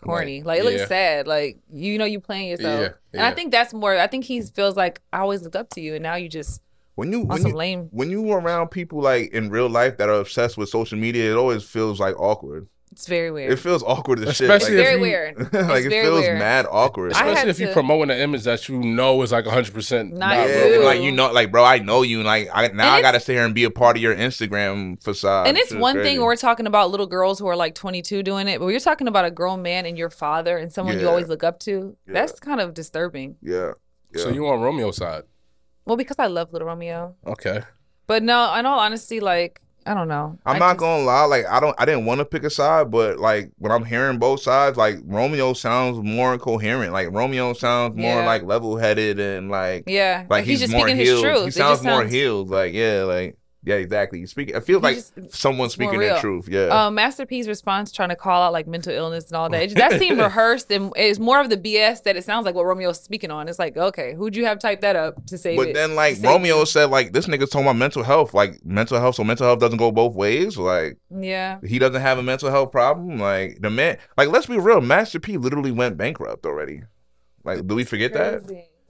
corny. Like, it looks yeah. sad. Like you know you playing yourself. Yeah, And I think that's more. I think he feels like I always looked up to you, and now you just When you on when some you lame. when you around people like in real life that are obsessed with social media, it always feels like awkward. It's very weird. It feels awkward as shit. Especially Like, if very you- weird. like It's it very feels weird. mad awkward. Especially had if you to- promoting an image that you know is like 100 percent Not not yeah, you. like you know, like bro, I know you. and, Like I, now, I gotta sit here and be a part of your Instagram facade. and it's one crazy. thing when we're talking about little girls who are like 22 doing it, but you're talking about a grown man and your father and someone you always look up to. Yeah. That's kind of disturbing. yeah, yeah. So you on Romeo's side? Well, because I love Little Romeo, Okay. but no, in all honesty, like I don't know. I'm I not just- gonna lie, like I don't, I didn't want to pick a side, but like when I'm hearing both sides, like Romeo sounds more coherent. Like Romeo sounds more Yeah. like level headed and like, Yeah, like, he's, just more speaking healed. his truth. He sounds just more sounds- healed. Like yeah, like yeah, exactly. He speak. I feel like just- someone speaking real. the truth. Yeah. Um, Master P's response trying to call out like mental illness and all that. It- that seemed rehearsed and it's more of the BS that it sounds like what Romeo's speaking on. It's like, okay, who'd you have typed that up to say but it? then like Romeo you? said, like this nigga's talking about mental health, like mental health. So mental health doesn't go both ways. Like yeah, he doesn't have a mental health problem. Like the man, like let's be real, Master P literally went bankrupt already. Like, do we forget that?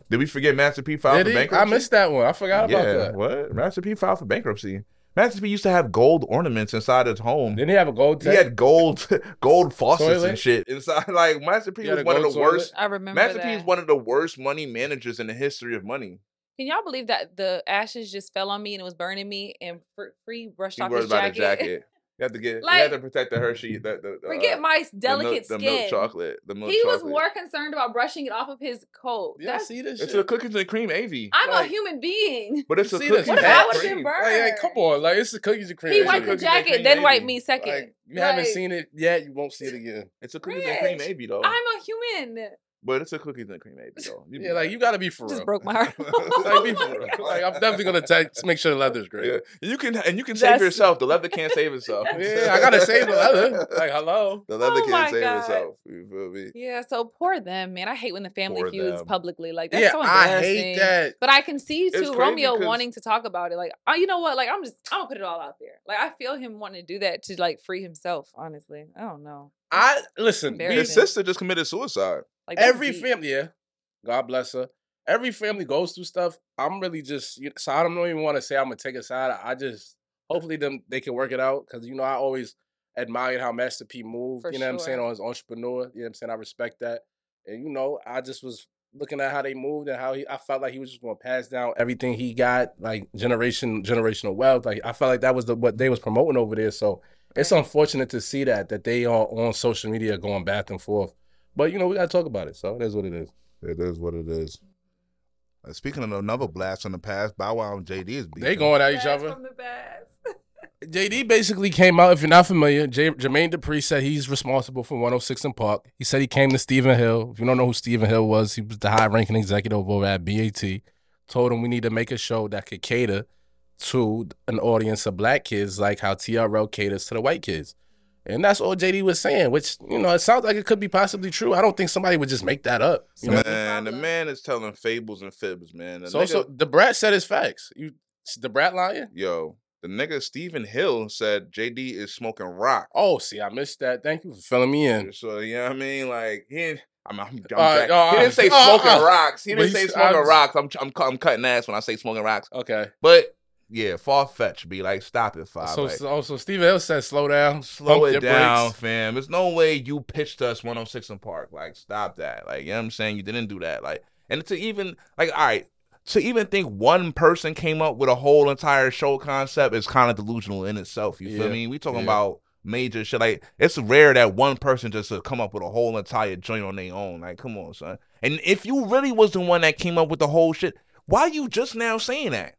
Crazy. Did we forget Master P filed Did for he? I missed that one. I forgot yeah, about that. what? Master P filed for bankruptcy. Master P used to have gold ornaments inside his home. Didn't he have a gold He had gold, gold faucets Toilet? and shit inside. Like Master P was one of the toilet? worst. I remember Master that. P is one of the worst money managers in the history of money. Can y'all believe that the ashes just fell on me and it was burning me and fr- free brushed He off his jacket? a jacket. You have to get. you have to protect the Hershey. The, the, the, Forget uh, my the delicate milk, skin. The milk chocolate. The milk he was more concerned about brushing it off of his coat. Yeah, That's, see this It's shit. a cookies and cream AV. I'm like- a human being. But it's You a see cookies this What if and I was cream. in Like, burn? like, come on, like it's the cookies and cream. He It's a wiped the cookies jacket, cream then AV. wiped me second. Like you haven't seen it yet, you won't see it again. It's a cookies and cream Rich, AV though. I'm a human. But it's a cookies and cream AV though. You Yeah, like you gotta be for Just real. broke my heart. like be for real. Like I'm definitely gonna text make sure the leather's great. Yeah, you can and you can That's- save yourself. The leather can't save itself. Yeah, I gotta save the leather. Like hello. The leather Oh can't save God. itself. You feel me? Yeah, so poor them, man. I hate when the family Poor feuds them. publicly. Like that's yeah, so I hate that. But I can see too Romeo Romeo 'cause- wanting to talk about it. Like, oh, you know what? Like, I'm just I'm gonna put it all out there. Like, I feel him wanting to do that to like free himself. Honestly, I don't know. I listen. His sister just committed suicide. Like every deep. family, yeah. God bless her. Every family goes through stuff. I'm really just you know, so I don't even want to say I'm gonna take a side. I just hopefully them they can work it out because you know I always admired how Master P moved. For you know what I'm saying sure. on his entrepreneur. You know what I'm saying. I respect that, and you know I just was looking at how they moved and how he. I felt like he was just gonna pass down everything he got, like generation generational wealth. Like I felt like that was the what they was promoting over there. So it's unfortunate to see that that they are on social media going back and forth. But you know we gotta talk about it. So it is what it is. It is what it is. Uh, speaking of another blast from the past, Bow Wow and JD is beefing. They going at each other. from the past. JD basically came out. If you're not familiar, J- Jermaine Dupri said he's responsible for 106 & Park. He said he came to Stephen Hill. If you don't know who Stephen Hill was, he was the high-ranking executive over at BET. Told him we need to make a show that could cater to an audience of black kids, like how TRL caters to the white kids. And that's all JD was saying, which you know it sounds like it could be possibly true. I don't think somebody would just make that up. You know? Man, the man is telling fables and fibs, man. The So, nigga, so the brat said his facts. You, the brat lying? yo, the nigga Stephen Hill said JD is smoking rock. Oh, see, I missed that. Thank you for filling me in. So you know what I mean? Like he, didn't- I'm, I'm, I'm Uh, uh, he didn't say uh, smoking uh, rocks. He didn't say smoking I was- rocks. I'm, I'm, I'm cutting ass when I say smoking rocks. Okay. But yeah, far fetched. Be like, stop it, five. So, like, so, oh, so Steve Hill said, "Slow down, slow it down, brakes." fam. There's no way you pitched us 106 & Park. Like, stop that. Like, you know what I'm saying? You didn't do that. Like, and to even like, all right, to even think one person came up with a whole entire show concept is kind of delusional in itself. You feel me? We talking yeah. about major shit. Like, it's rare that one person just to come up with a whole entire joint on their own. Like, come on, son. And if you really was the one that came up with the whole shit, why you just now saying that?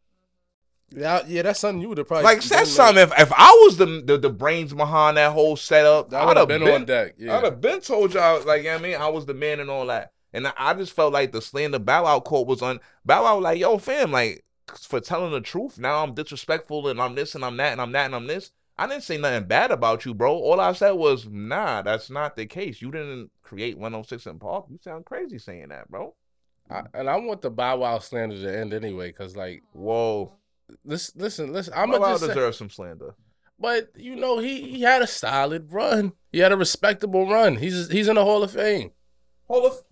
Yeah, yeah, that's something you would have probably Like, that's that. something. If, if I was the, the the brains behind that whole setup, That I'd have have been, on deck. Yeah, I'd have been told y'all, like, you know I mean? I was the man and all that. And I, I just felt like the slander Bow Wow court was on Bow Wow, like, yo, fam, like, for telling the truth, now I'm disrespectful and I'm this and I'm that and I'm that and I'm this. I didn't say nothing bad about you, bro. All I said was, nah, that's not the case. You didn't create 106 & Park. You sound crazy saying that, bro. I, and I want the Bow Wow slander to end anyway, because like, Whoa. Listen, listen, listen. I'm Bow gonna Wow just say, some slander. But you know, he he had a solid run. He had a respectable run. He's he's in the Hall of Fame. Hall of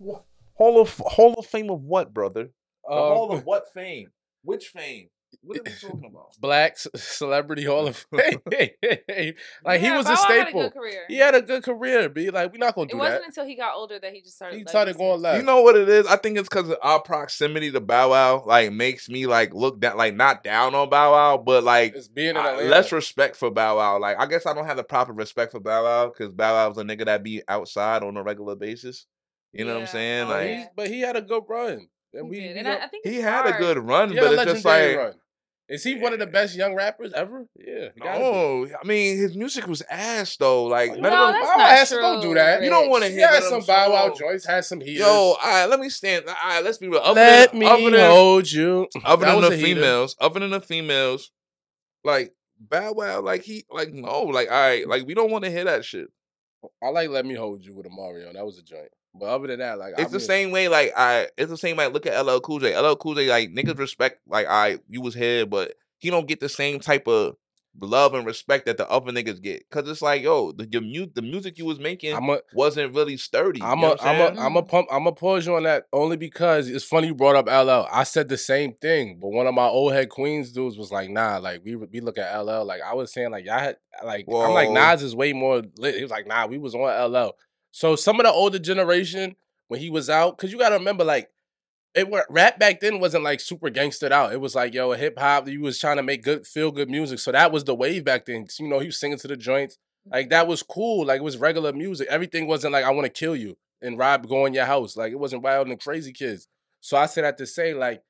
Hall of Hall of Fame of what, brother? The Um, Hall of what fame? Which fame? What are we talking about? Black Celebrity Hall of Fame. like he was Bow a Wow had staple. good career. He had a good career. Be like, we're not gonna It do wasn't that. until he got older that he just started. He letting started going left. You know what it is? I think it's because of our proximity to Bow Wow, like makes me like look down, like not down on Bow Wow, but like It's being in I- less respect for Bow Wow. Like I guess I don't have the proper respect for Bow Wow because Bow Wow's a nigga that be outside on a regular basis. You know what I'm saying? Oh, But Like yeah. he- but he had a good run. And He we, did. And I, don't- I think he it's had a good run, he but it's just like run. Is he one of the best young rappers ever? Yeah. he gotta be. no. I mean, his music was ass though. Like No, none No, of them- that's Bow Wow not has true. don't do that. You don't wanna Rich. He hear had some Bow Wow songs. joints, had some heaters. Yo, all right, let me stand. All right, let's be real. Other Let than, me other than, hold you. other than the a heater. females, other than the females, like Bow Wow, like he, like no, like all right, like we don't want to hear that shit. I like Let Me Hold You with a Mario. That was a joint. But other than that, like I It's the mean, same way, like I, it's the same. Like look at LL Cool J. LL Cool J, like niggas respect, like I, you was here, but he don't get the same type of love and respect that the other niggas get. Cause it's like, yo, the the, mu- the music you was making a wasn't really sturdy. I'm a, I'm a, I'm a pump, I'm a pause you on that only because it's funny you brought up LL. I said the same thing, but one of my old head Queens dudes was like, nah, like we we look at LL. Like I was saying, like y'all had, like I'm like Whoa. Nas is way more lit. He was like, nah, we was on LL. So some of the older generation when he was out, because you got to remember, like it were rap back then wasn't like super gangstered out. It was like yo, hip hop. You was trying to make good, feel good music. So that was the wave back then. You know, he was singing to the joints. Like that was cool. Like it was regular music. Everything wasn't like I want to kill you and rob go in your house. Like it wasn't wild and crazy kids. So I said that to say like,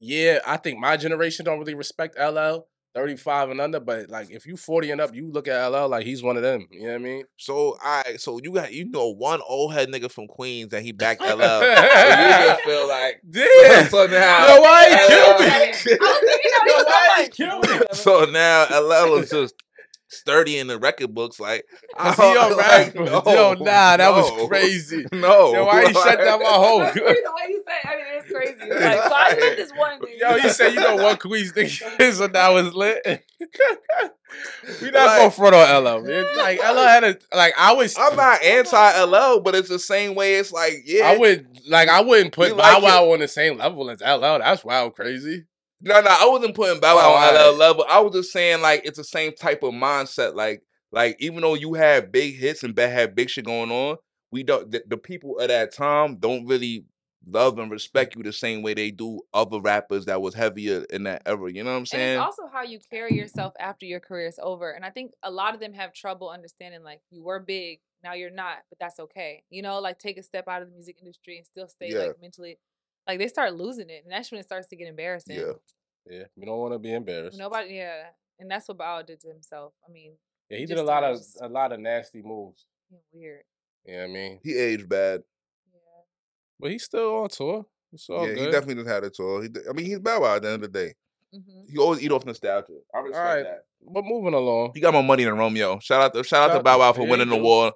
yeah, I think my generation don't really respect LL. 35 and under, but like if you 40 and up, you look at LL like he's one of them. You know what I mean? So I, so you got you know one old head nigga from Queens that he backed LL. so you just feel like Yeah. so now Yo, why he killed me? I was thinking that Yo, was why he killed me? So now LL is just sturdy in the record books. Like, I he don't- like, no, Yo, nah, that no, was crazy. No, Yo, why he shut down my whole? That's the way you say. it. I mean, it's crazy. It's like, so I met this one nigga. Yo, you said you know what Queens thing is, so that was lit. we not Like- gonna front on LL, man. Like LL had a like I was. I'm not anti LL, but it's the same way. It's like, yeah, I would like I wouldn't put You Bow like Wow on the same level as LL. That's wild crazy. No, no, I wasn't putting Bow Wow on LL alright. level. I was just saying like it's the same type of mindset. Like, like even though you had big hits and be- had big shit going on, we don't. The, the people at that time don't really love and respect you the same way they do other rappers that was heavier in that era. You know what I'm And saying? it's also how you carry yourself after your career is over. And I think a lot of them have trouble understanding like you were big, now you're not, but that's okay. You know, like take a step out of the music industry and still stay Yeah. like mentally like they start losing it. And that's when it starts to get embarrassing. yeah. Yeah, we don't want to be embarrassed. Nobody yeah. And that's what Bao did to himself. I mean, yeah, he he did a just lot of starts- a lot of nasty moves. yeah, weird. You know I mean? He aged bad. Yeah. But he's still on tour. It's all yeah, good. he definitely just had it all. He, d- I mean, he's Bow Wow at the end of the day. hmm He always eat off nostalgia. I respect Alright. that. But moving along. He got more money than Romeo. Shout out to shout out to Bow Wow for winning the war.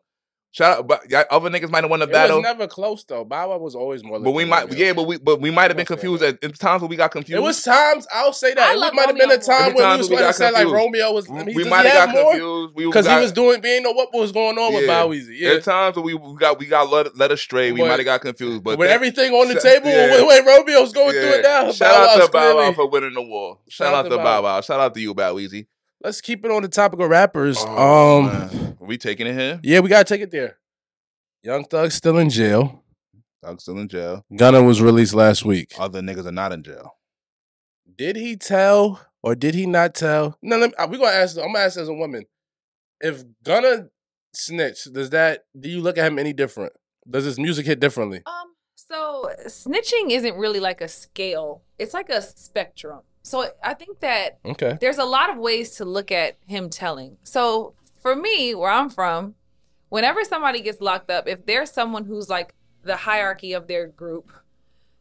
Shout out, but yeah, other niggas might have won the It battle. was never close though. Bow Wow was always more. But we might, Romeo. yeah, but we, but we might have been confused that. at times when we got confused. It was times I'll say I that. It might have been a time when we was we going to say like. Romeo was. we might have got more confused. Because he was doing. We didn't know what was going on with Yeah. Bow Weezy. Yeah, At times when we we got we got led, led astray. We might have got confused, but with thank- everything on the Shout- table, yeah. when, when Romeo's going through it now. Shout Bow out to Bow Wow for winning the war. Shout, out to Bow Wow. Shout out to you, Bow Weezy. Let's keep it on the topic of rappers. Oh, um, man. we taking it here. yeah, we gotta take it there. Young Thug still in jail. Thug's still in jail. Gunna was released last week. Other niggas are not in jail. Did he tell or did he not tell? No, let me, uh, we gonna ask. I'm gonna ask as a woman. If Gunna snitch, does that? Do you look at him any different? Does his music hit differently? Um, so snitching isn't really like a scale. It's like a spectrum. So I think that Okay. there's a lot of ways to look at him telling. So for me, where I'm from, whenever somebody gets locked up, if there's someone who's like the hierarchy of their group,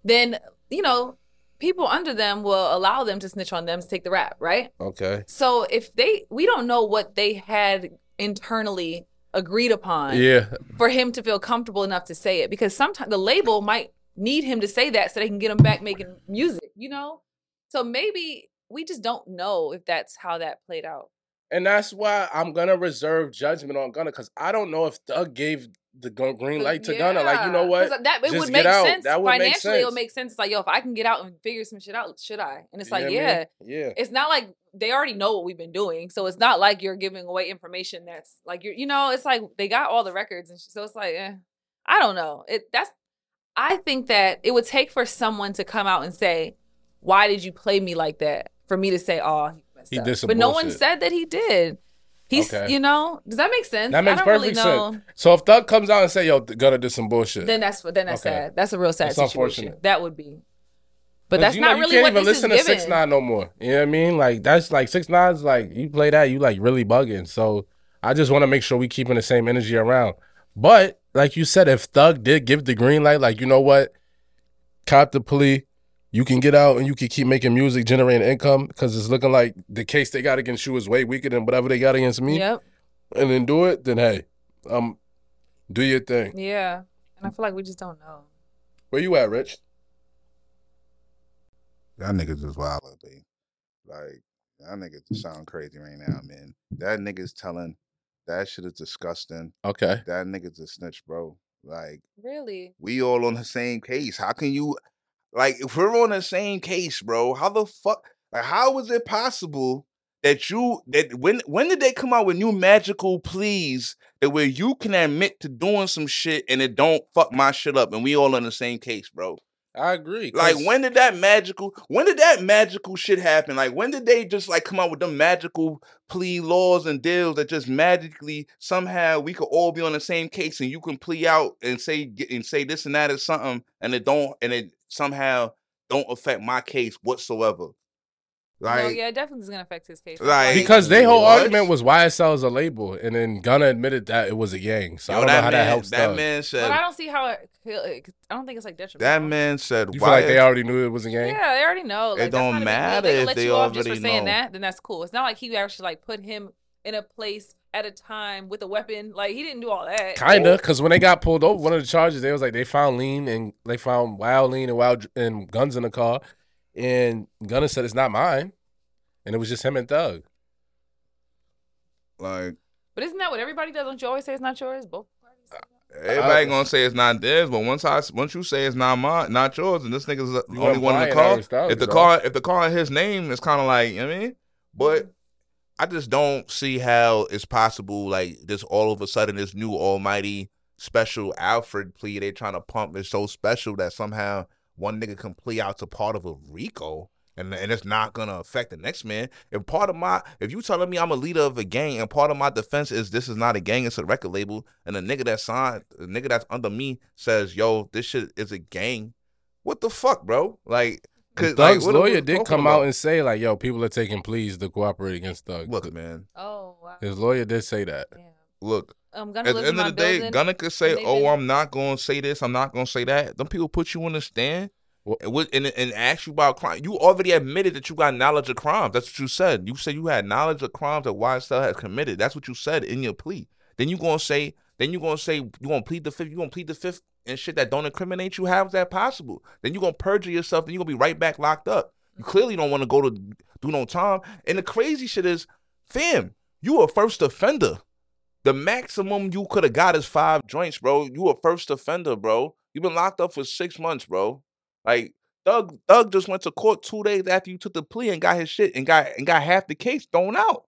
then you know people under them will allow them to snitch on them to take the rap, right? Okay. So if they, we don't know what they had internally agreed upon Yeah. for him to feel comfortable enough to say it because sometimes the label might need him to say that so they can get him back making music, you know? So maybe we just don't know if that's how that played out. And that's why I'm gonna reserve judgment on Gunna because I don't know if Thug gave the green light to Gunna. Like, you know what? That it Just would make sense That would make financially. It would make sense. It's like, yo, if I can get out and figure some shit out, should I? And it's You like, what I yeah, mean? Yeah. it's not like they already know what we've been doing. So it's not like you're giving away information that's like you're, you know, it's like they got all the records and so it's like, eh, I don't know. It that's I think that it would take for someone to come out and say, "Why did you play me like that?" For me to say, "Oh, he, messed He up." did but no one said that he did. He's, Okay. you know, does that make sense? That makes I don't perfect really know. sense. So if Thug comes out and say, "Yo, Gunna did some bullshit," Then that's then that's Okay. sad. That's a real sad That's situation. That would be. But that's know, not you really can't what even this listen is to given. Six Nine no more. You know what I mean? Like that's like Six Nine's like you play that, you like really bugging. So I just want to make sure we keeping the same energy around. But like you said, if Thug did give the green light, like you know what, cop the plea, you can get out and you can keep making music, generating income because it's looking like the case they got against you is way weaker than whatever they got against me. Yep. And then do it, then hey, um, do your thing. Yeah. And I feel like we just don't know. Where you at, Rich? Y'all niggas is wild, B. Like, y'all niggas just sound crazy right now, man. That nigga's telling that shit is disgusting. Okay. That nigga's a snitch, bro. Like, Really? we all on the same case. How can you like if we're on the same case, bro? How the fuck like how is it possible that you that when when did they come out with new magical pleas that where you can admit to doing some shit and it don't fuck my shit up and we all in the same case, bro? I agree. Like when did that magical when did that magical shit happen? Like when did they just like come out with them magical plea laws and deals that just magically somehow we could all be on the same case and you can plea out and say and say this and that is something and it don't and it somehow don't affect my case whatsoever. Like no, yeah, it definitely is gonna affect his case. like- Because their whole What? argument was YSL is a label, and then Gunna admitted that it was a gang. So I don't know how man, that helps. that Thug. man but said I don't see how it. it- I don't think it's like detrimental. that man said You feel why like they already knew it was a gang? Yeah, they already know. Like, It don't a big deal. matter They can if let they you off just for already saying know. that. Then that's cool. It's not like he actually like put him in a place at a time with a weapon. Like he didn't do all that. Kinda, because when they got pulled over, one of the charges they was like they found lean and they found wild lean and wild and guns in the car, and Gunna said it's not mine, and it was just him and Thug. like But isn't that what everybody does? Don't you always say it's not yours? Both parties. say that? Everybody I- gonna say it's not theirs, but once I once you say it's not mine, not yours, and this nigga's the only one in the car. that it's Thug's, If the car if the car in his name, it's kind of like you know what I mean. But I just don't see how it's possible. Like this, all of a sudden, this new almighty special Alford plea they trying to pump is so special that somehow one nigga can plea out to part of a RICO. And, and it's not gonna affect the next man. If part of my, if you telling me I'm a leader of a gang, and part of my defense is this is not a gang, it's a record label, and the nigga that signed, the nigga that's under me says, "Yo, this shit is a gang." What the fuck, bro? Like, cause Thug's like, what lawyer did come about? out and say like, "Yo, people are taking pleas to cooperate against Thug." look, man, Oh wow. His lawyer did say that. Yeah. look. Um, I'm gonna At the end of the day, building. Gunna could say, "Oh, been- I'm not gonna say this. I'm not gonna say that." Them people put you in the stand Well- and, and and ask you about crime. You already admitted that you got knowledge of crimes. That's what you said. You said you had knowledge of crimes that YSL has committed. That's what you said in your plea. Then you gonna say, then you gonna say you gonna plead the fifth. You gonna plead the fifth and shit that don't incriminate you. How is that possible? Then you're gonna perjure yourself. Then you're gonna be right back locked up. You mm-hmm. clearly don't want to go to do no time. And the crazy shit is, fam, you a first offender. The maximum you could have got is five joints, bro. You a first offender, bro. You've been locked up for six months, bro. Like Thug, Thug just went to court two days after you took the plea and got his shit and got and got half the case thrown out.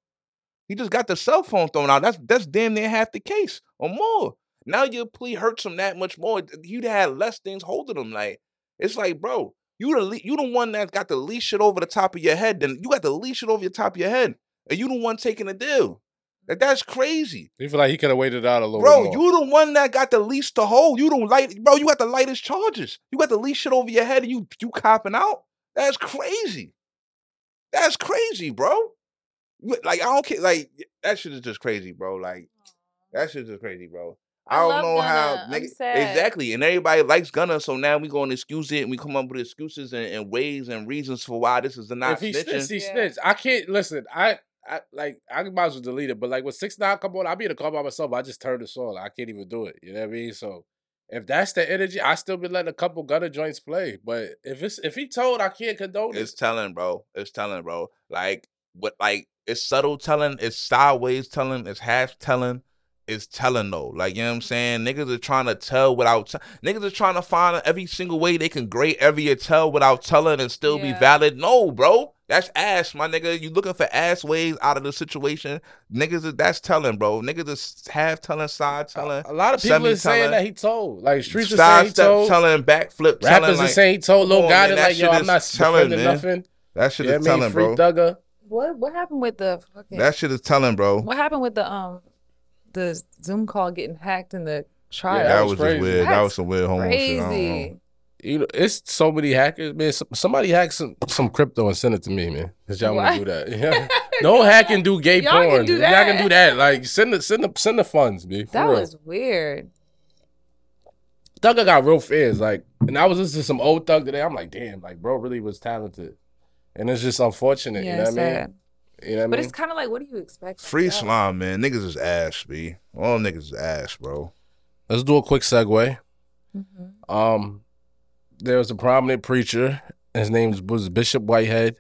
He just got the cell phone thrown out. That's that's damn near half the case or more. Now your plea hurts him that much more. You'd had less things holding him. Like it's like, bro, you the le- you the one that got the least shit over the top of your head. Then you got the least shit over your top of your head, and you the one taking the deal. Like that's crazy. You feel like he could have waited out a little Bro, more. you the one that got the least to hold. You don't light, bro. You got the lightest charges. You got the least shit over your head, and you you copping out. That's crazy. That's crazy, bro. Like I don't care. Like that shit is just crazy, bro. Like that shit is just crazy, bro. I, I don't love know how. Gunna. I'm nigga- sad. exactly, and everybody likes Gunna, so now we going to excuse it, and we come up with excuses and, and ways and reasons for why this is the not if he snitching. snitched, he Yeah. snitched. I can't listen. I, I like I might as well delete it. But like with six nine come on, I'll be in the car by myself. I just turn the song. I can't even do it. You know what I mean? So if that's the energy, I still be letting a couple gutter joints play. But if it's if he told, I can't condone it. It's telling, bro. It's telling, bro. Like what like it's subtle telling, it's sideways telling, it's half telling, it's telling though. Like you know what I'm saying? Niggas are trying to tell without t- niggas are trying to find every single way they can grade every tell without telling and still be valid. No, bro. That's ass, my nigga. You looking for ass ways out of the situation. Niggas is that's telling, bro. Niggas is half telling, side telling. A lot of people are saying that he told. Like streets are side saying he step told. telling, backflip telling. Rappers are like, saying he told Lil come on, Gotti like, yo, I'm not telling, nothing. that shit Yeah, I is mean, telling, free bro. Thugger. What what happened with the fucking That shit is telling, bro. what happened with the um the Zoom call getting hacked in the trial? that, that was, was just crazy. weird. that was some weird homo shit. I don't know. Crazy. You know, it's so many hackers, man. Somebody hack some, some crypto and send it to me, man. Cause y'all want to do that. Yeah. Don't hack and do gay Y'all can porn. do Y'all can do that. Like send the send the send the funds, man. For That real. was weird. Thugger got real fans. Like, and I was listening to some old Thug today. I'm like, damn, like, bro, really was talented. And it's just unfortunate. Yeah, you know what I mean? Sad. You know what I But mean? it's kind of like, what do you expect? Free Yeah. slime, man. Niggas is ass, b. All niggas is ass, bro. Let's do a quick segue. Mhm. Um, there was a prominent preacher. His name was Bishop Whitehead.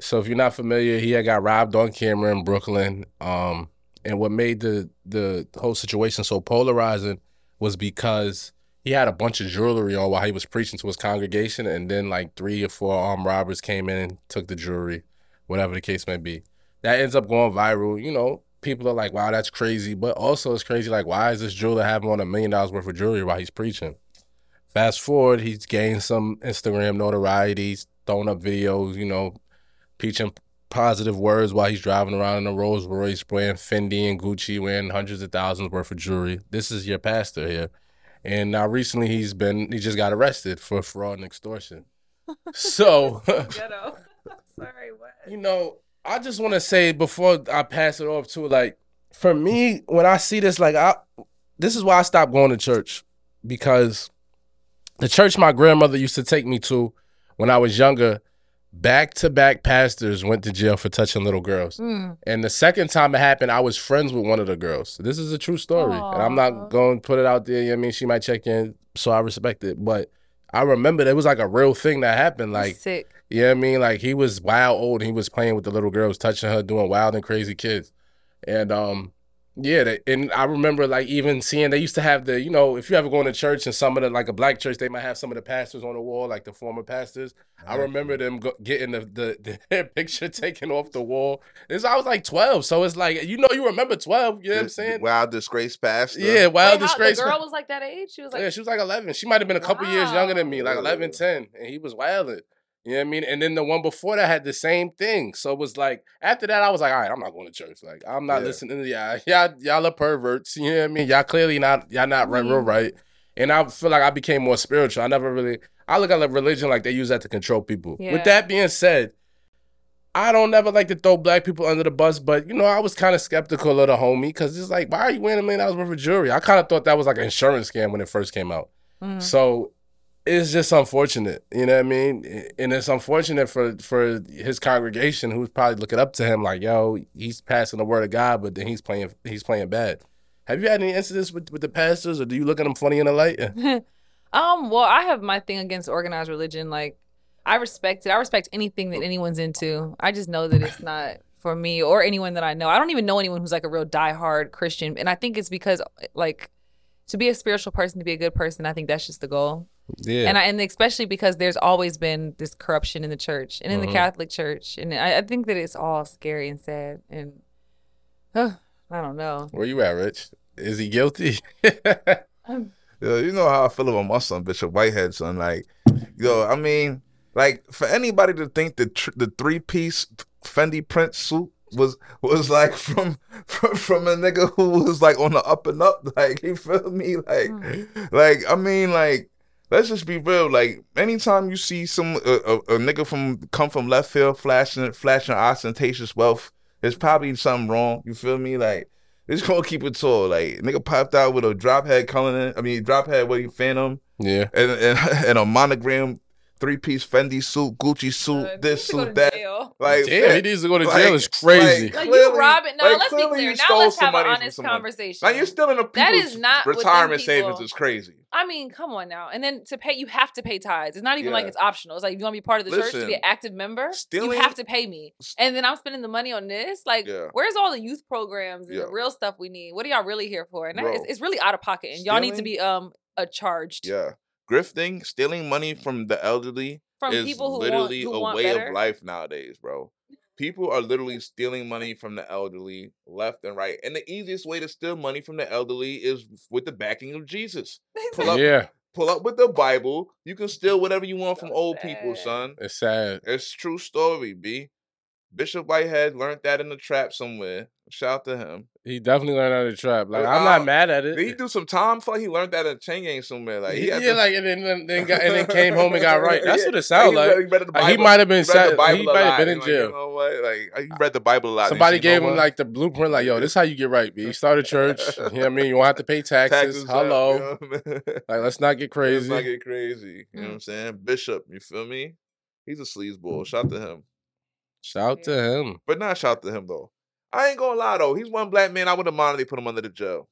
So if you're not familiar, he had got robbed on camera in Brooklyn. Um, and what made the the whole situation so polarizing was because he had a bunch of jewelry on while he was preaching to his congregation, and then like three or four armed robbers came in and took the jewelry, whatever the case may be. That ends up going viral. You know, people are like, "Wow, that's crazy," but also it's crazy. Like, why is this jeweler having on a million dollars worth of jewelry while he's preaching? Fast forward, he's gained some Instagram notoriety, he's throwing up videos, you know, preaching positive words while he's driving around in a Rolls Royce, wearing Fendi and Gucci, wearing hundreds of thousands worth of jewelry. This is your pastor here. And now recently he's been, he just got arrested for fraud and extortion. So. Sorry, what? you know, I just want to say before I pass it off to like, for me, when I see this, like, I, this is why I stopped going to church because the church my grandmother used to take me to when I was younger, back to back pastors went to jail for touching little girls. Mm. And the second time it happened, I was friends with one of the girls. This is a true story. And I'm not going to put it out there. You know I mean? She might check in, so I respect it. But I remember it was like a real thing that happened. Like, sick. You know what I mean? Like he was wild old he was playing with the little girls, touching her, doing wild and crazy kids. And um yeah, they, and I remember like even seeing they used to have the, you know, if you ever go to church and some of the like a black church, they might have some of the pastors on the wall, like the former pastors. I remember them go, getting the, the their picture taken off the wall. This I was like twelve, so it's like you know you remember twelve. You know what I'm The- the saying? Wild disgrace pastor. Yeah, wild Wait, how- disgrace. The girl was like that age. She was like, yeah, she was like 11. She might have been a couple years younger than me, like Wow. 11, 10. And he was wilding. You know what I mean? And then the one before that had the same thing. So it was like, after that, I was like, all right, I'm not going to church. Like, I'm not Yeah. listening to y'all. Y'all, y'all are perverts. You know what I mean? Y'all clearly not, y'all not right, real right. And I feel like I became more spiritual. I never really, I look at religion like they use that to control people. Yeah. With that being said, I don't never like to throw black people under the bus, but you know, I was kind of skeptical of the homie because it's like, why are you wearing a million dollars worth of jewelry? I kind of thought that was like an insurance scam when it first came out. mm. So it's just unfortunate, you know what I mean? And it's unfortunate for for his congregation who's probably looking up to him like, yo, he's passing the word of God, but then he's playing he's playing bad. Have you had any incidents with, with the pastors, or do you look at them funny in the light? Um, well, I have my thing against organized religion. Like, I respect it. I respect anything that anyone's into. I just know that it's not for me or anyone that I know. I don't even know anyone who's like a real diehard Christian. And I think it's because, like, to be a spiritual person, to be a good person, I think that's just the goal. Yeah, And I, and especially because there's always been this corruption in the church and in Mhm. the Catholic Church, and I, I think that it's all scary and sad. And uh, I don't know. where you at, Rich? Is he guilty? Um, Yo, you know how I feel about my son, Bishop Whitehead, son. Like, yo, I mean, like for anybody to think the tr- the three piece Fendi print suit was was like from, from from a nigga who was like on the up and up, like you feel me, like like I mean, like let's just be real. Like anytime you see some a, a, a nigga from come from left field flashing flashing ostentatious wealth, there's probably something wrong. You feel me, like. It's gonna keep it tall. Like nigga popped out with a drop head Cullinan. I mean drop head what you Phantom yeah, and and, and a monogram three piece Fendi suit, Gucci suit, uh, this you should go suit, to that. jail. jail. Like, Damn, he needs to go to like- jail. It's crazy. Like Clearly- you robbing. No, like, let's be clear. Now let's have an honest someone. conversation. Like you're stealing a That people's is not retirement savings is crazy. I mean, come on now. And then to pay, you have to pay tithes. It's not even like it's optional. It's like you want to be part of the church to be an active member. stealing- you have to pay me. And then I'm spending the money on this. Like, Yeah. where's all the youth programs and Yeah. the real stuff we need? What are y'all really here for? And Bro. it's, it's really out of pocket. And y'all need to be um uh, charged Yeah, grifting, stealing money from the elderly from is people who literally want who a want way better. of life nowadays, bro. People are literally stealing money from the elderly left and right. And the easiest way to steal money from the elderly is with the backing of Jesus. Pull up, Yeah, pull up with the Bible. You can steal whatever you want from So old people, son. it's sad. It's true story, B. Bishop Whitehead learned that in the trap somewhere. Shout out to him. He definitely learned how the trap. Like I'm not mad at it. Did he do some time? Like he learned that in Chain Gang somewhere. Like he yeah, to- like and then, then got, and then came home and got right. That's Yeah. what it sounds like. he read Like, he might have been sat- he might have been in like, jail. You know what? Like he read the Bible a lot. Somebody he said, you gave him what? like the blueprint, like, yo, this is how you get right, B. Start a church. you know what I mean? You won't have to pay taxes. up, Hello. you know what I mean? Like, let's not get crazy. Let's not get crazy. You know Mm. what I'm saying? Bishop, you feel me? He's a sleazeball. Shout to him. Shout to him. But not shout to him though. I ain't gonna lie though. He's one black man. I would have minded they put him under the jail.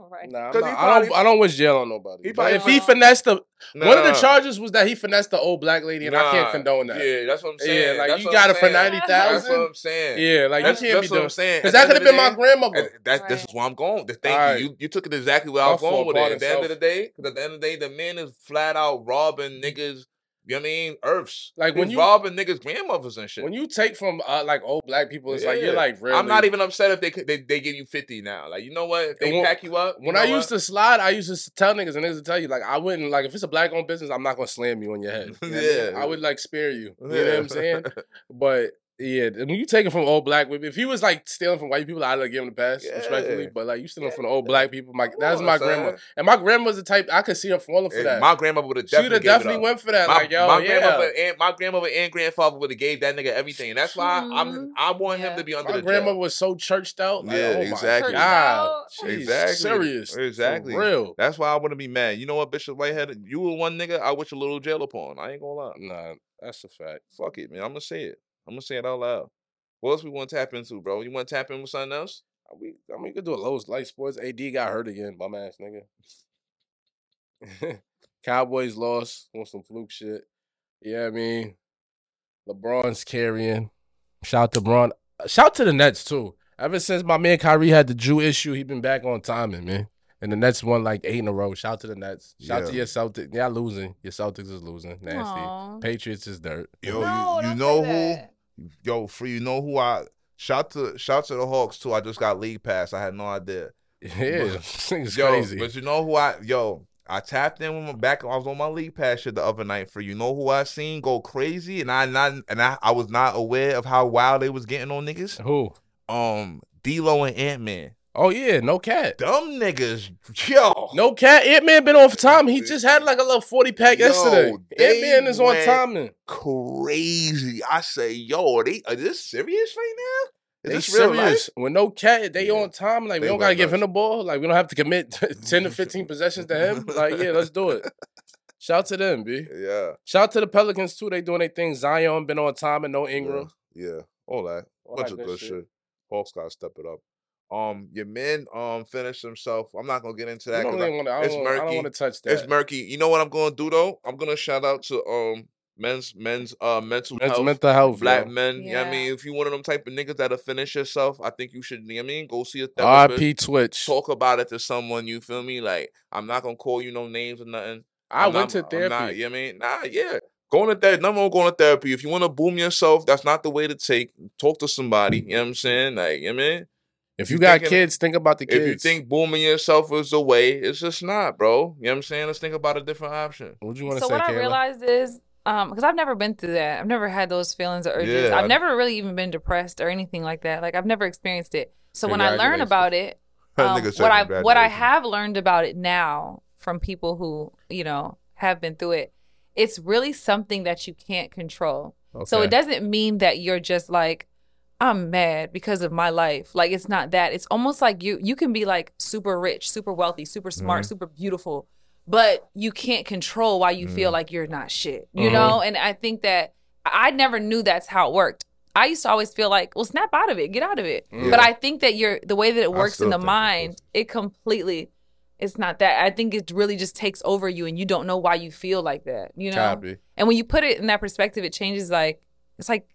All right. Nah, I'm 'Cause not- I don't. I don't wish jail on nobody. He probably- if he finessed the one of the charges was that he finessed the old black lady, and I can't condone that. Yeah, that's what I'm saying. Yeah, saying. like, That's you got it for saying. ninety That's what. I'm saying. Yeah, like that's, you can't that's be what doing I'm saying. because At that could have been of my the grandmother. And that's this is where I'm going. The- Thank Alright. you. you. You took it exactly where I My was going with it. At the end of the day, because at the end of the day, the man is flat out robbing niggas. You know what I mean? Earths. Like, when you- robbing niggas' grandmothers and shit. When you take from uh, like old black people, it's like you're like really. I'm not even upset if they they, they give you 50 now. Like, you know what? If they when- pack you up. When I used to slide, I used to tell niggas and niggas to tell you like I wouldn't like if it's a black owned business, I'm not gonna slam you on your head. You know I mean? Yeah. I would like spare you. You know what I'm saying? But yeah, when you take it from old black people, if he was like stealing from white people, I'd like give him the pass respectfully. But like you stealing from the old black people, my that's my son. grandma, and my grandma's the type I could see her falling for Eh, that. My grandma would have She would definitely, have it definitely up. went for that. my, like yo, my yeah. grandmother and my grandmother and grandfather would have gave that nigga everything. And that's why. I'm I want Yeah. him to be under My the grandmother jail. was so churched out. Like, Yeah, oh my exactly. God, Churched She's Exactly. serious, for Exactly. real. That's why I want to be mad. You know what, Bishop Whitehead? You were one nigga I wish a little jail upon. I ain't gonna lie. Nah, that's a fact. Fuck it, man. I'm gonna say it. I'm gonna say it all out loud. What else we want to tap into, bro? You want to tap in with something else? We, I mean, we could do a Lowe's light sports. AD got hurt again, bum ass nigga. Cowboys lost on some fluke shit. Yeah, I mean, LeBron's carrying. Shout to Bron. Uh, shout to the Nets too. Ever since my man Kyrie had the Jew issue, he been back on timing, man. And the Nets won like eight in a row. Shout to the Nets. Shout to your Celtics. Y'all losing. Your Celtics is losing. Nasty. Aw. Patriots is dirt. Yo, No, you, you don't know say who? that. Yo, free. You know who I shout to? Shout to the Hawks too. I just got league pass. I had no idea. Yeah, it's yo, crazy. but you know who I? Yo, I tapped in with my back. I was on my league pass shit the other night. For you know who I seen go crazy, and I not and I, I was not aware of how wild they was getting on niggas. Who? Um, D'Lo and Ant Man. Oh yeah, no KAT. Dumb niggas, yo. No KAT. Ant Man been on time. He just had like a little forty pack Yo, yesterday. they Ant Man is on time timing. crazy. I say, yo, are they are this serious right now? Is They this serious. With no KAT, they Yeah. on time. Like we don't gotta give him the ball. Like we don't have to commit ten to fifteen possessions to him. Like yeah, let's do it. Shout to them, b. Yeah, Shout to the Pelicans too. They doing their thing. Zion been on time and no Ingram. yeah, all that. All bunch that of good good shit. Hawks gotta step it up. Um, your men um finished himself. I'm not gonna get into We that don't because wanna- I it's don't, wanna- I don't want to touch that. it's murky. You know what I'm gonna do though? I'm gonna shout out to um men's men's uh mental Mental, health. mental health. Black yo. men, you know I mean? If you one of them type of niggas that'll finish yourself, I think you should, you know what I mean? Go see a therapist. R.I.P. Twitch. Talk about it to someone, you feel me? Like, I'm not gonna call you no names or nothing. I I'm went not- to I'm not- therapy. you know what I mean? Nah, yeah. Going to therapy, nothing wrong with going to therapy. If you want to boom yourself, that's not the way to take. Talk to somebody. You know what I'm saying? Like, you know what I mean? If you you got thinking- kids, think about the kids. If you think booming yourself is the way, it's just not, bro. You know what I'm saying? Let's think about a different option. what do you want to So say, what I realized is, um, because I've never been through that. I've never had those feelings or urges. Yeah, I've I- never really even been depressed or anything like that. Like I've never experienced it. So when I learn about it, um, what I what I have learned about it now from people who you know have been through it, it's really something that you can't control. So it doesn't mean that you're just like I'm mad because of my life. Like it's not that. It's almost like you you can be like super rich, super wealthy, super smart, Mm-hmm. super beautiful, but you can't control why you feel like you're not shit. You Mhm. know? And I think that I never knew that's how it worked. I used to always feel like, well, snap out of it, get out of it. Yeah. But I think that you're the way that it works in the mind, it completely. It's not that. I think it really just takes over you, and you don't know why you feel like that. You know. Copy. And when you put it in that perspective, it changes. Like it's like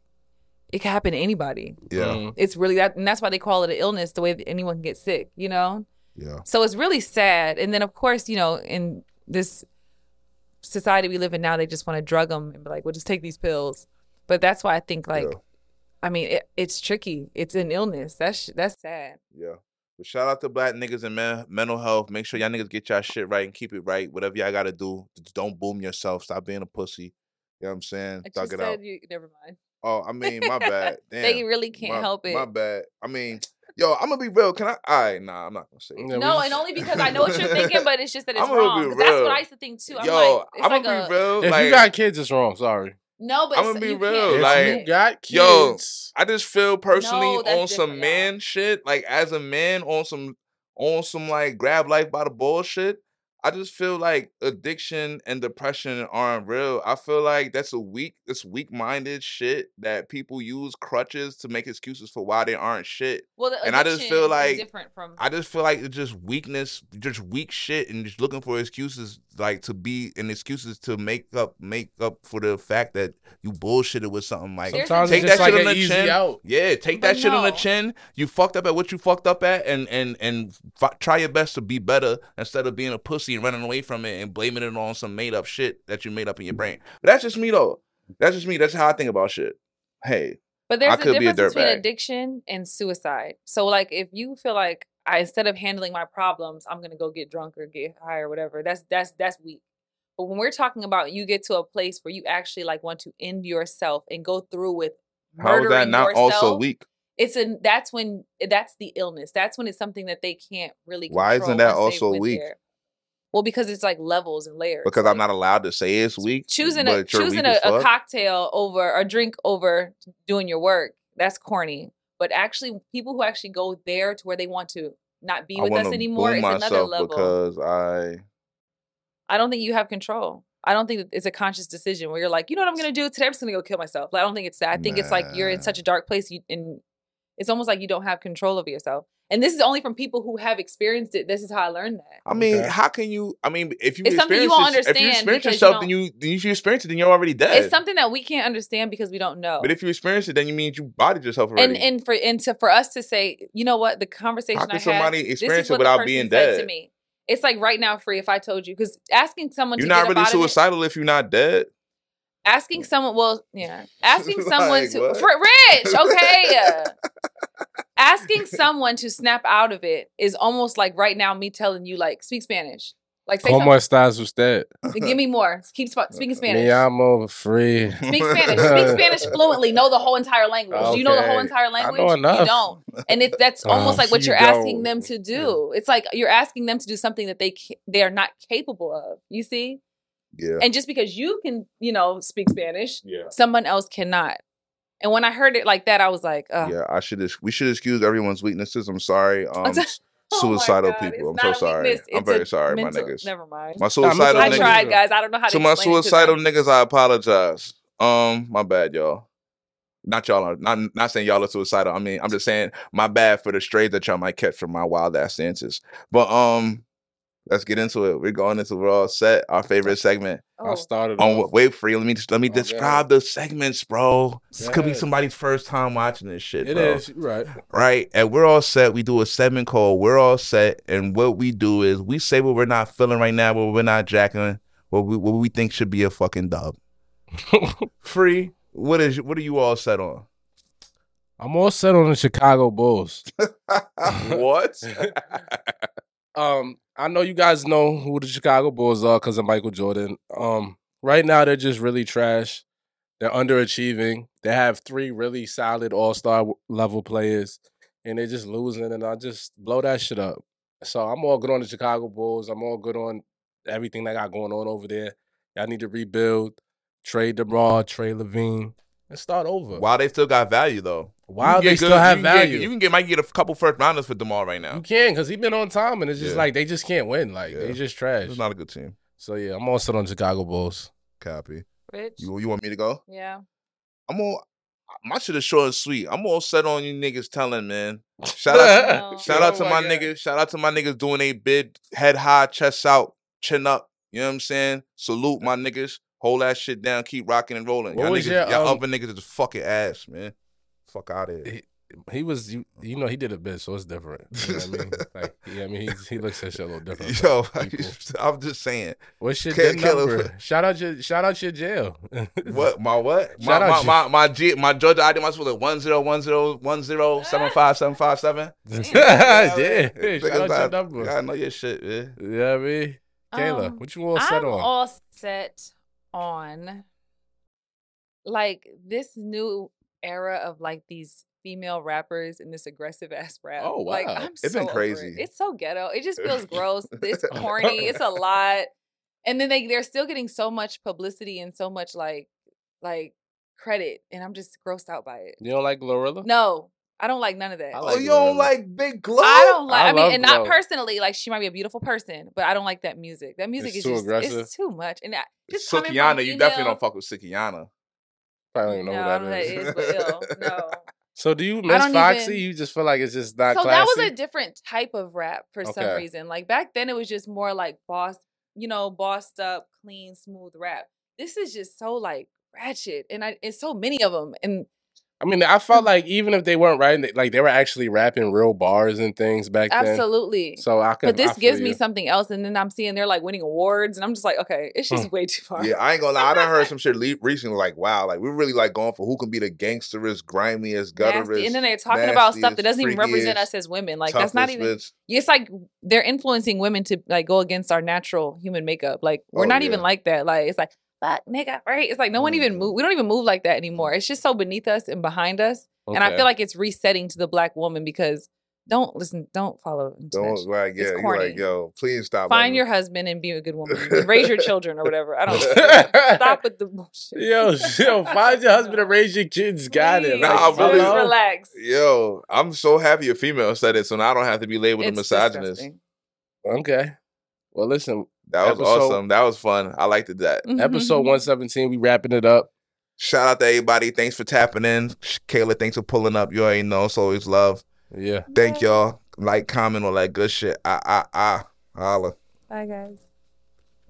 it can happen to anybody. Yeah, Mhm. It's really that, and that's why they call it an illness. The way that anyone can get sick. You know. yeah. So it's really sad. And then, of course, you know, in this society we live in now, they just want to drug them and be like, well, just take these pills. But that's why I think, like, Yeah. I mean, it, it's tricky. It's an illness. That's that's sad. Yeah. But shout out to black niggas and men, mental health. Make sure y'all niggas get y'all shit right and keep it right. Whatever y'all gotta do. Just don't boom yourself. Stop being a pussy. You know what I'm saying? I Thug just it said out. you. Never mind. Oh, I mean, my bad. Damn. They really can't my, help it. My bad. I mean, yo, I'm gonna be real. Can I? All right, nah, I'm not gonna say. it. Yeah, no, and only because I know what you're thinking, but it's just that it's I'm gonna be wrong. 'Cause That's what I used to think too. I'm yo, like, it's I'm like gonna a, be real. If like, you got kids, it's wrong. Sorry. no, but I'ma be you real, can't- If like, you got kids, yo, I just feel personally No, on some man y'all. shit, like as a man on some on some like grab life by the bullshit. I just feel like addiction and depression aren't real. I feel like that's a weak, that's weak minded shit that people use crutches to make excuses for why they aren't shit. well, the and I just feel like different from. I just feel like it's just weakness, just weak shit, and just looking for excuses, like to be and excuses to make up, make up for the fact that you bullshitted with something. Like sometimes take that like shit on the chin. out. Yeah, take But that shit on the chin. You fucked up at what you fucked up at, and and and f- try your best to be better instead of being a pussy and running away from it and blaming it on some made up shit that you made up in your brain. But that's just me though. That's just me. That's how I think about shit. Hey, But there's I a could be a difference between addiction and suicide. So, like, if you feel like I instead of handling my problems, I'm gonna go get drunk or get high or whatever. That's that's that's weak. But when we're talking about you get to a place where you actually like want to end yourself and go through with how is that not yourself, also weak? It's a that's when that's the illness. That's when it's something that they can't really. Why isn't that also weak? there. Well, because it's like levels and layers. Because like, I'm not allowed to say it's weak. choosing a choosing a, a cocktail over a drink over doing your work that's corny but actually people who actually go there to where they want to not be I with us anymore is another level. because I i don't think you have control. I don't think it's a conscious decision where you're like you know what i'm gonna do? Today i'm just gonna go kill myself. Like, i don't think it's that. I think it's like you're in such a dark place you, and it's almost like you don't have control over yourself and this is only from people who have experienced it this is how i learned that I mean, Okay. how can you? I mean, if you It's something you experience won't this- if you understand experience because you yourself, then you then if you experience it, then you're already dead. it's something that we can't understand because we don't know But if you experience it, then you mean you bodied yourself already. and and for and to for us to say, you know what, the conversation How I can had, somebody this experience is it what without being dead. to me. It's like right now, free. If I told you, because asking someone you're to not get really out of it- suicidal if you're not dead. Asking someone, well, yeah, asking someone Like, to for Rich, okay. asking someone to snap out of it is almost like right now me telling you like speak Spanish, like say ¿Cómo estás usted? Give me more. Keep sp- speaking Spanish. Me llamo free. Speak Spanish. Speak Spanish fluently. Know the whole entire language. Do you know the whole Okay. entire I language? know You don't. And it, that's Uh, almost like what you you're asking don't. them to do. It's like you're asking them to do something that they ca- they are not capable of. You see? Yeah. And just because you can, you know, speak Spanish, Yeah. someone else cannot. And when I heard it like that, I was like, oh, Yeah, I should. ex- We should excuse everyone's weaknesses. I'm sorry. Um, Oh suicidal God, people. I'm it's so a sorry. weakness, I'm it's a very sorry, my niggas. Never mind. My suicidal I niggas- tried, guys. I don't know how to To my explain it to my suicidal niggas, I apologize. Um, my bad, y'all. Not y'all are not not saying y'all are suicidal. I mean, I'm just saying my bad for the strays that y'all might catch from my wild ass stances. But um, let's get into it. We're going into we're all set. Our favorite segment. I Oh. started. On, off. wait for you. Let me let me Oh, go describe the segments, bro. This Go could be somebody's first time watching this shit. It bro is. Right. right? And we're all set. We do a segment called We're All Set. And what we do is we say what we're not feeling right now, what we're not jacking, what we, what we think should be a fucking dub. Free. What is what are you all set on? I'm all set on the Chicago Bulls. what? Um, I know you guys know who the Chicago Bulls are because of Michael Jordan. Um, right now they're just really trash. They're underachieving. They have three really solid All Star level players, and they're just losing. And I just blow that shit up. So I'm all good on the Chicago Bulls. I'm all good on everything they got going on over there. Y'all need to rebuild, trade DeMar, trade LaVine, and start over. While they still got value though. You While they get still good- have you can get- value. you can get might get a couple first rounders for Demar right now. You can because he's been on time, and it's just Yeah. like they just can't win. Like Yeah. they just trash. It's not a good team. So yeah, I'm all set on Chicago Bulls. Copy. Rich? You you want me to go? yeah. I'm all my shit is short and sweet. I'm all set on you niggas telling, man. Shout out, No. shout out to Oh my, my God. niggas. Shout out to my niggas doing a bid, head high, chest out, chin up. You know what I'm saying? Salute my niggas. Hold that shit down. Keep rocking and rolling. What Y'all niggas, your, y'all um, other niggas is fucking ass, man. Fuck out of here. He was, you, you know, he did a bit, so it's different. You know what I mean? Like, yeah, I mean, he's, he looks at shit a little different. Yo. I'm just saying. What's your Kill- DIN kill number? Shout out your, shout out your jail. What my what? My Shout my, out my my G my Georgia ID must be like one zero one zero one zero seven five seven five seven. yeah, yeah. Shout out your number. I know your shit, man. You know I mean? Kayla, Um, what you all set I'm on? all set on like this new era of like these female rappers and this aggressive ass rap. Oh, Like wow. I'm It's been so it. crazy. It's so ghetto. It just feels gross. It's corny. It's a lot. And then they they're still getting so much publicity and so much like like credit, and I'm just grossed out by it. you don't like GloRilla? No, I don't like none of that. I Oh, like you don't like Big Glo? I don't like. I I, mean, love and not personally. Like she might be a beautiful person, but I don't like that music. That music It's is too just aggressive? it's too much. And I, just coming from Sukihana, you definitely don't fuck with Sukihana. Probably don't even know no, who that is. that is, but. No. So do you miss Foxy? even- You just feel like it's just not so classy? that was a different type of rap for some reason. Like back then, it was just more like boss, you know, bossed up, clean, smooth rap. This is just so like ratchet, and I it's so many of them. And I mean, I felt mm-hmm. like even if they weren't writing, like they were actually rapping real bars and things back then. absolutely. So I can. But this I feel gives me you. something else, and then I'm seeing they're like winning awards, and I'm just like, okay, it's hmm. just way too far. Yeah, I ain't gonna lie. I done heard some shit le- recently. Like, wow, like we're really like going for who can be the gangsterest, grimiest, gutterest. Nasty. And then they're talking about stuff that doesn't even represent us as women. Like that's not even. bitch. It's like they're influencing women to like go against our natural human makeup. Like we're Oh, not yeah. even like that. Like it's like fuck nigga, right? It's like no one even Mm. move. We don't even move like that anymore. It's just so beneath us and behind us. And I feel like it's resetting to the black woman because don't listen, don't follow. Don't like, yeah, like, yo, please stop. Find your husband and be a good woman. raise your children or whatever. I don't. Stop with the bullshit. Yo, yo, find your husband and raise your kids. Got it. Please, Nah, Like, I really- just relax. Yo, I'm so happy a female said it, so now I don't have to be labeled a misogynist. disgusting. Okay. Well, listen, That was Episode- awesome. That was fun. I liked it. That. episode Mhm. 117, we wrapping it up. Shout out to everybody. Thanks for tapping in. Kayla, thanks for pulling up. You already know. It's always love. Yeah. Thank y'all. Like, comment, all that good shit. Ah, ah, ah. Holla. Bye guys.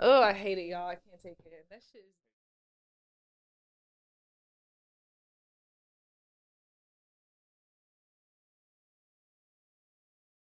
Oh, I hate it, y'all. I can't take it. That shit is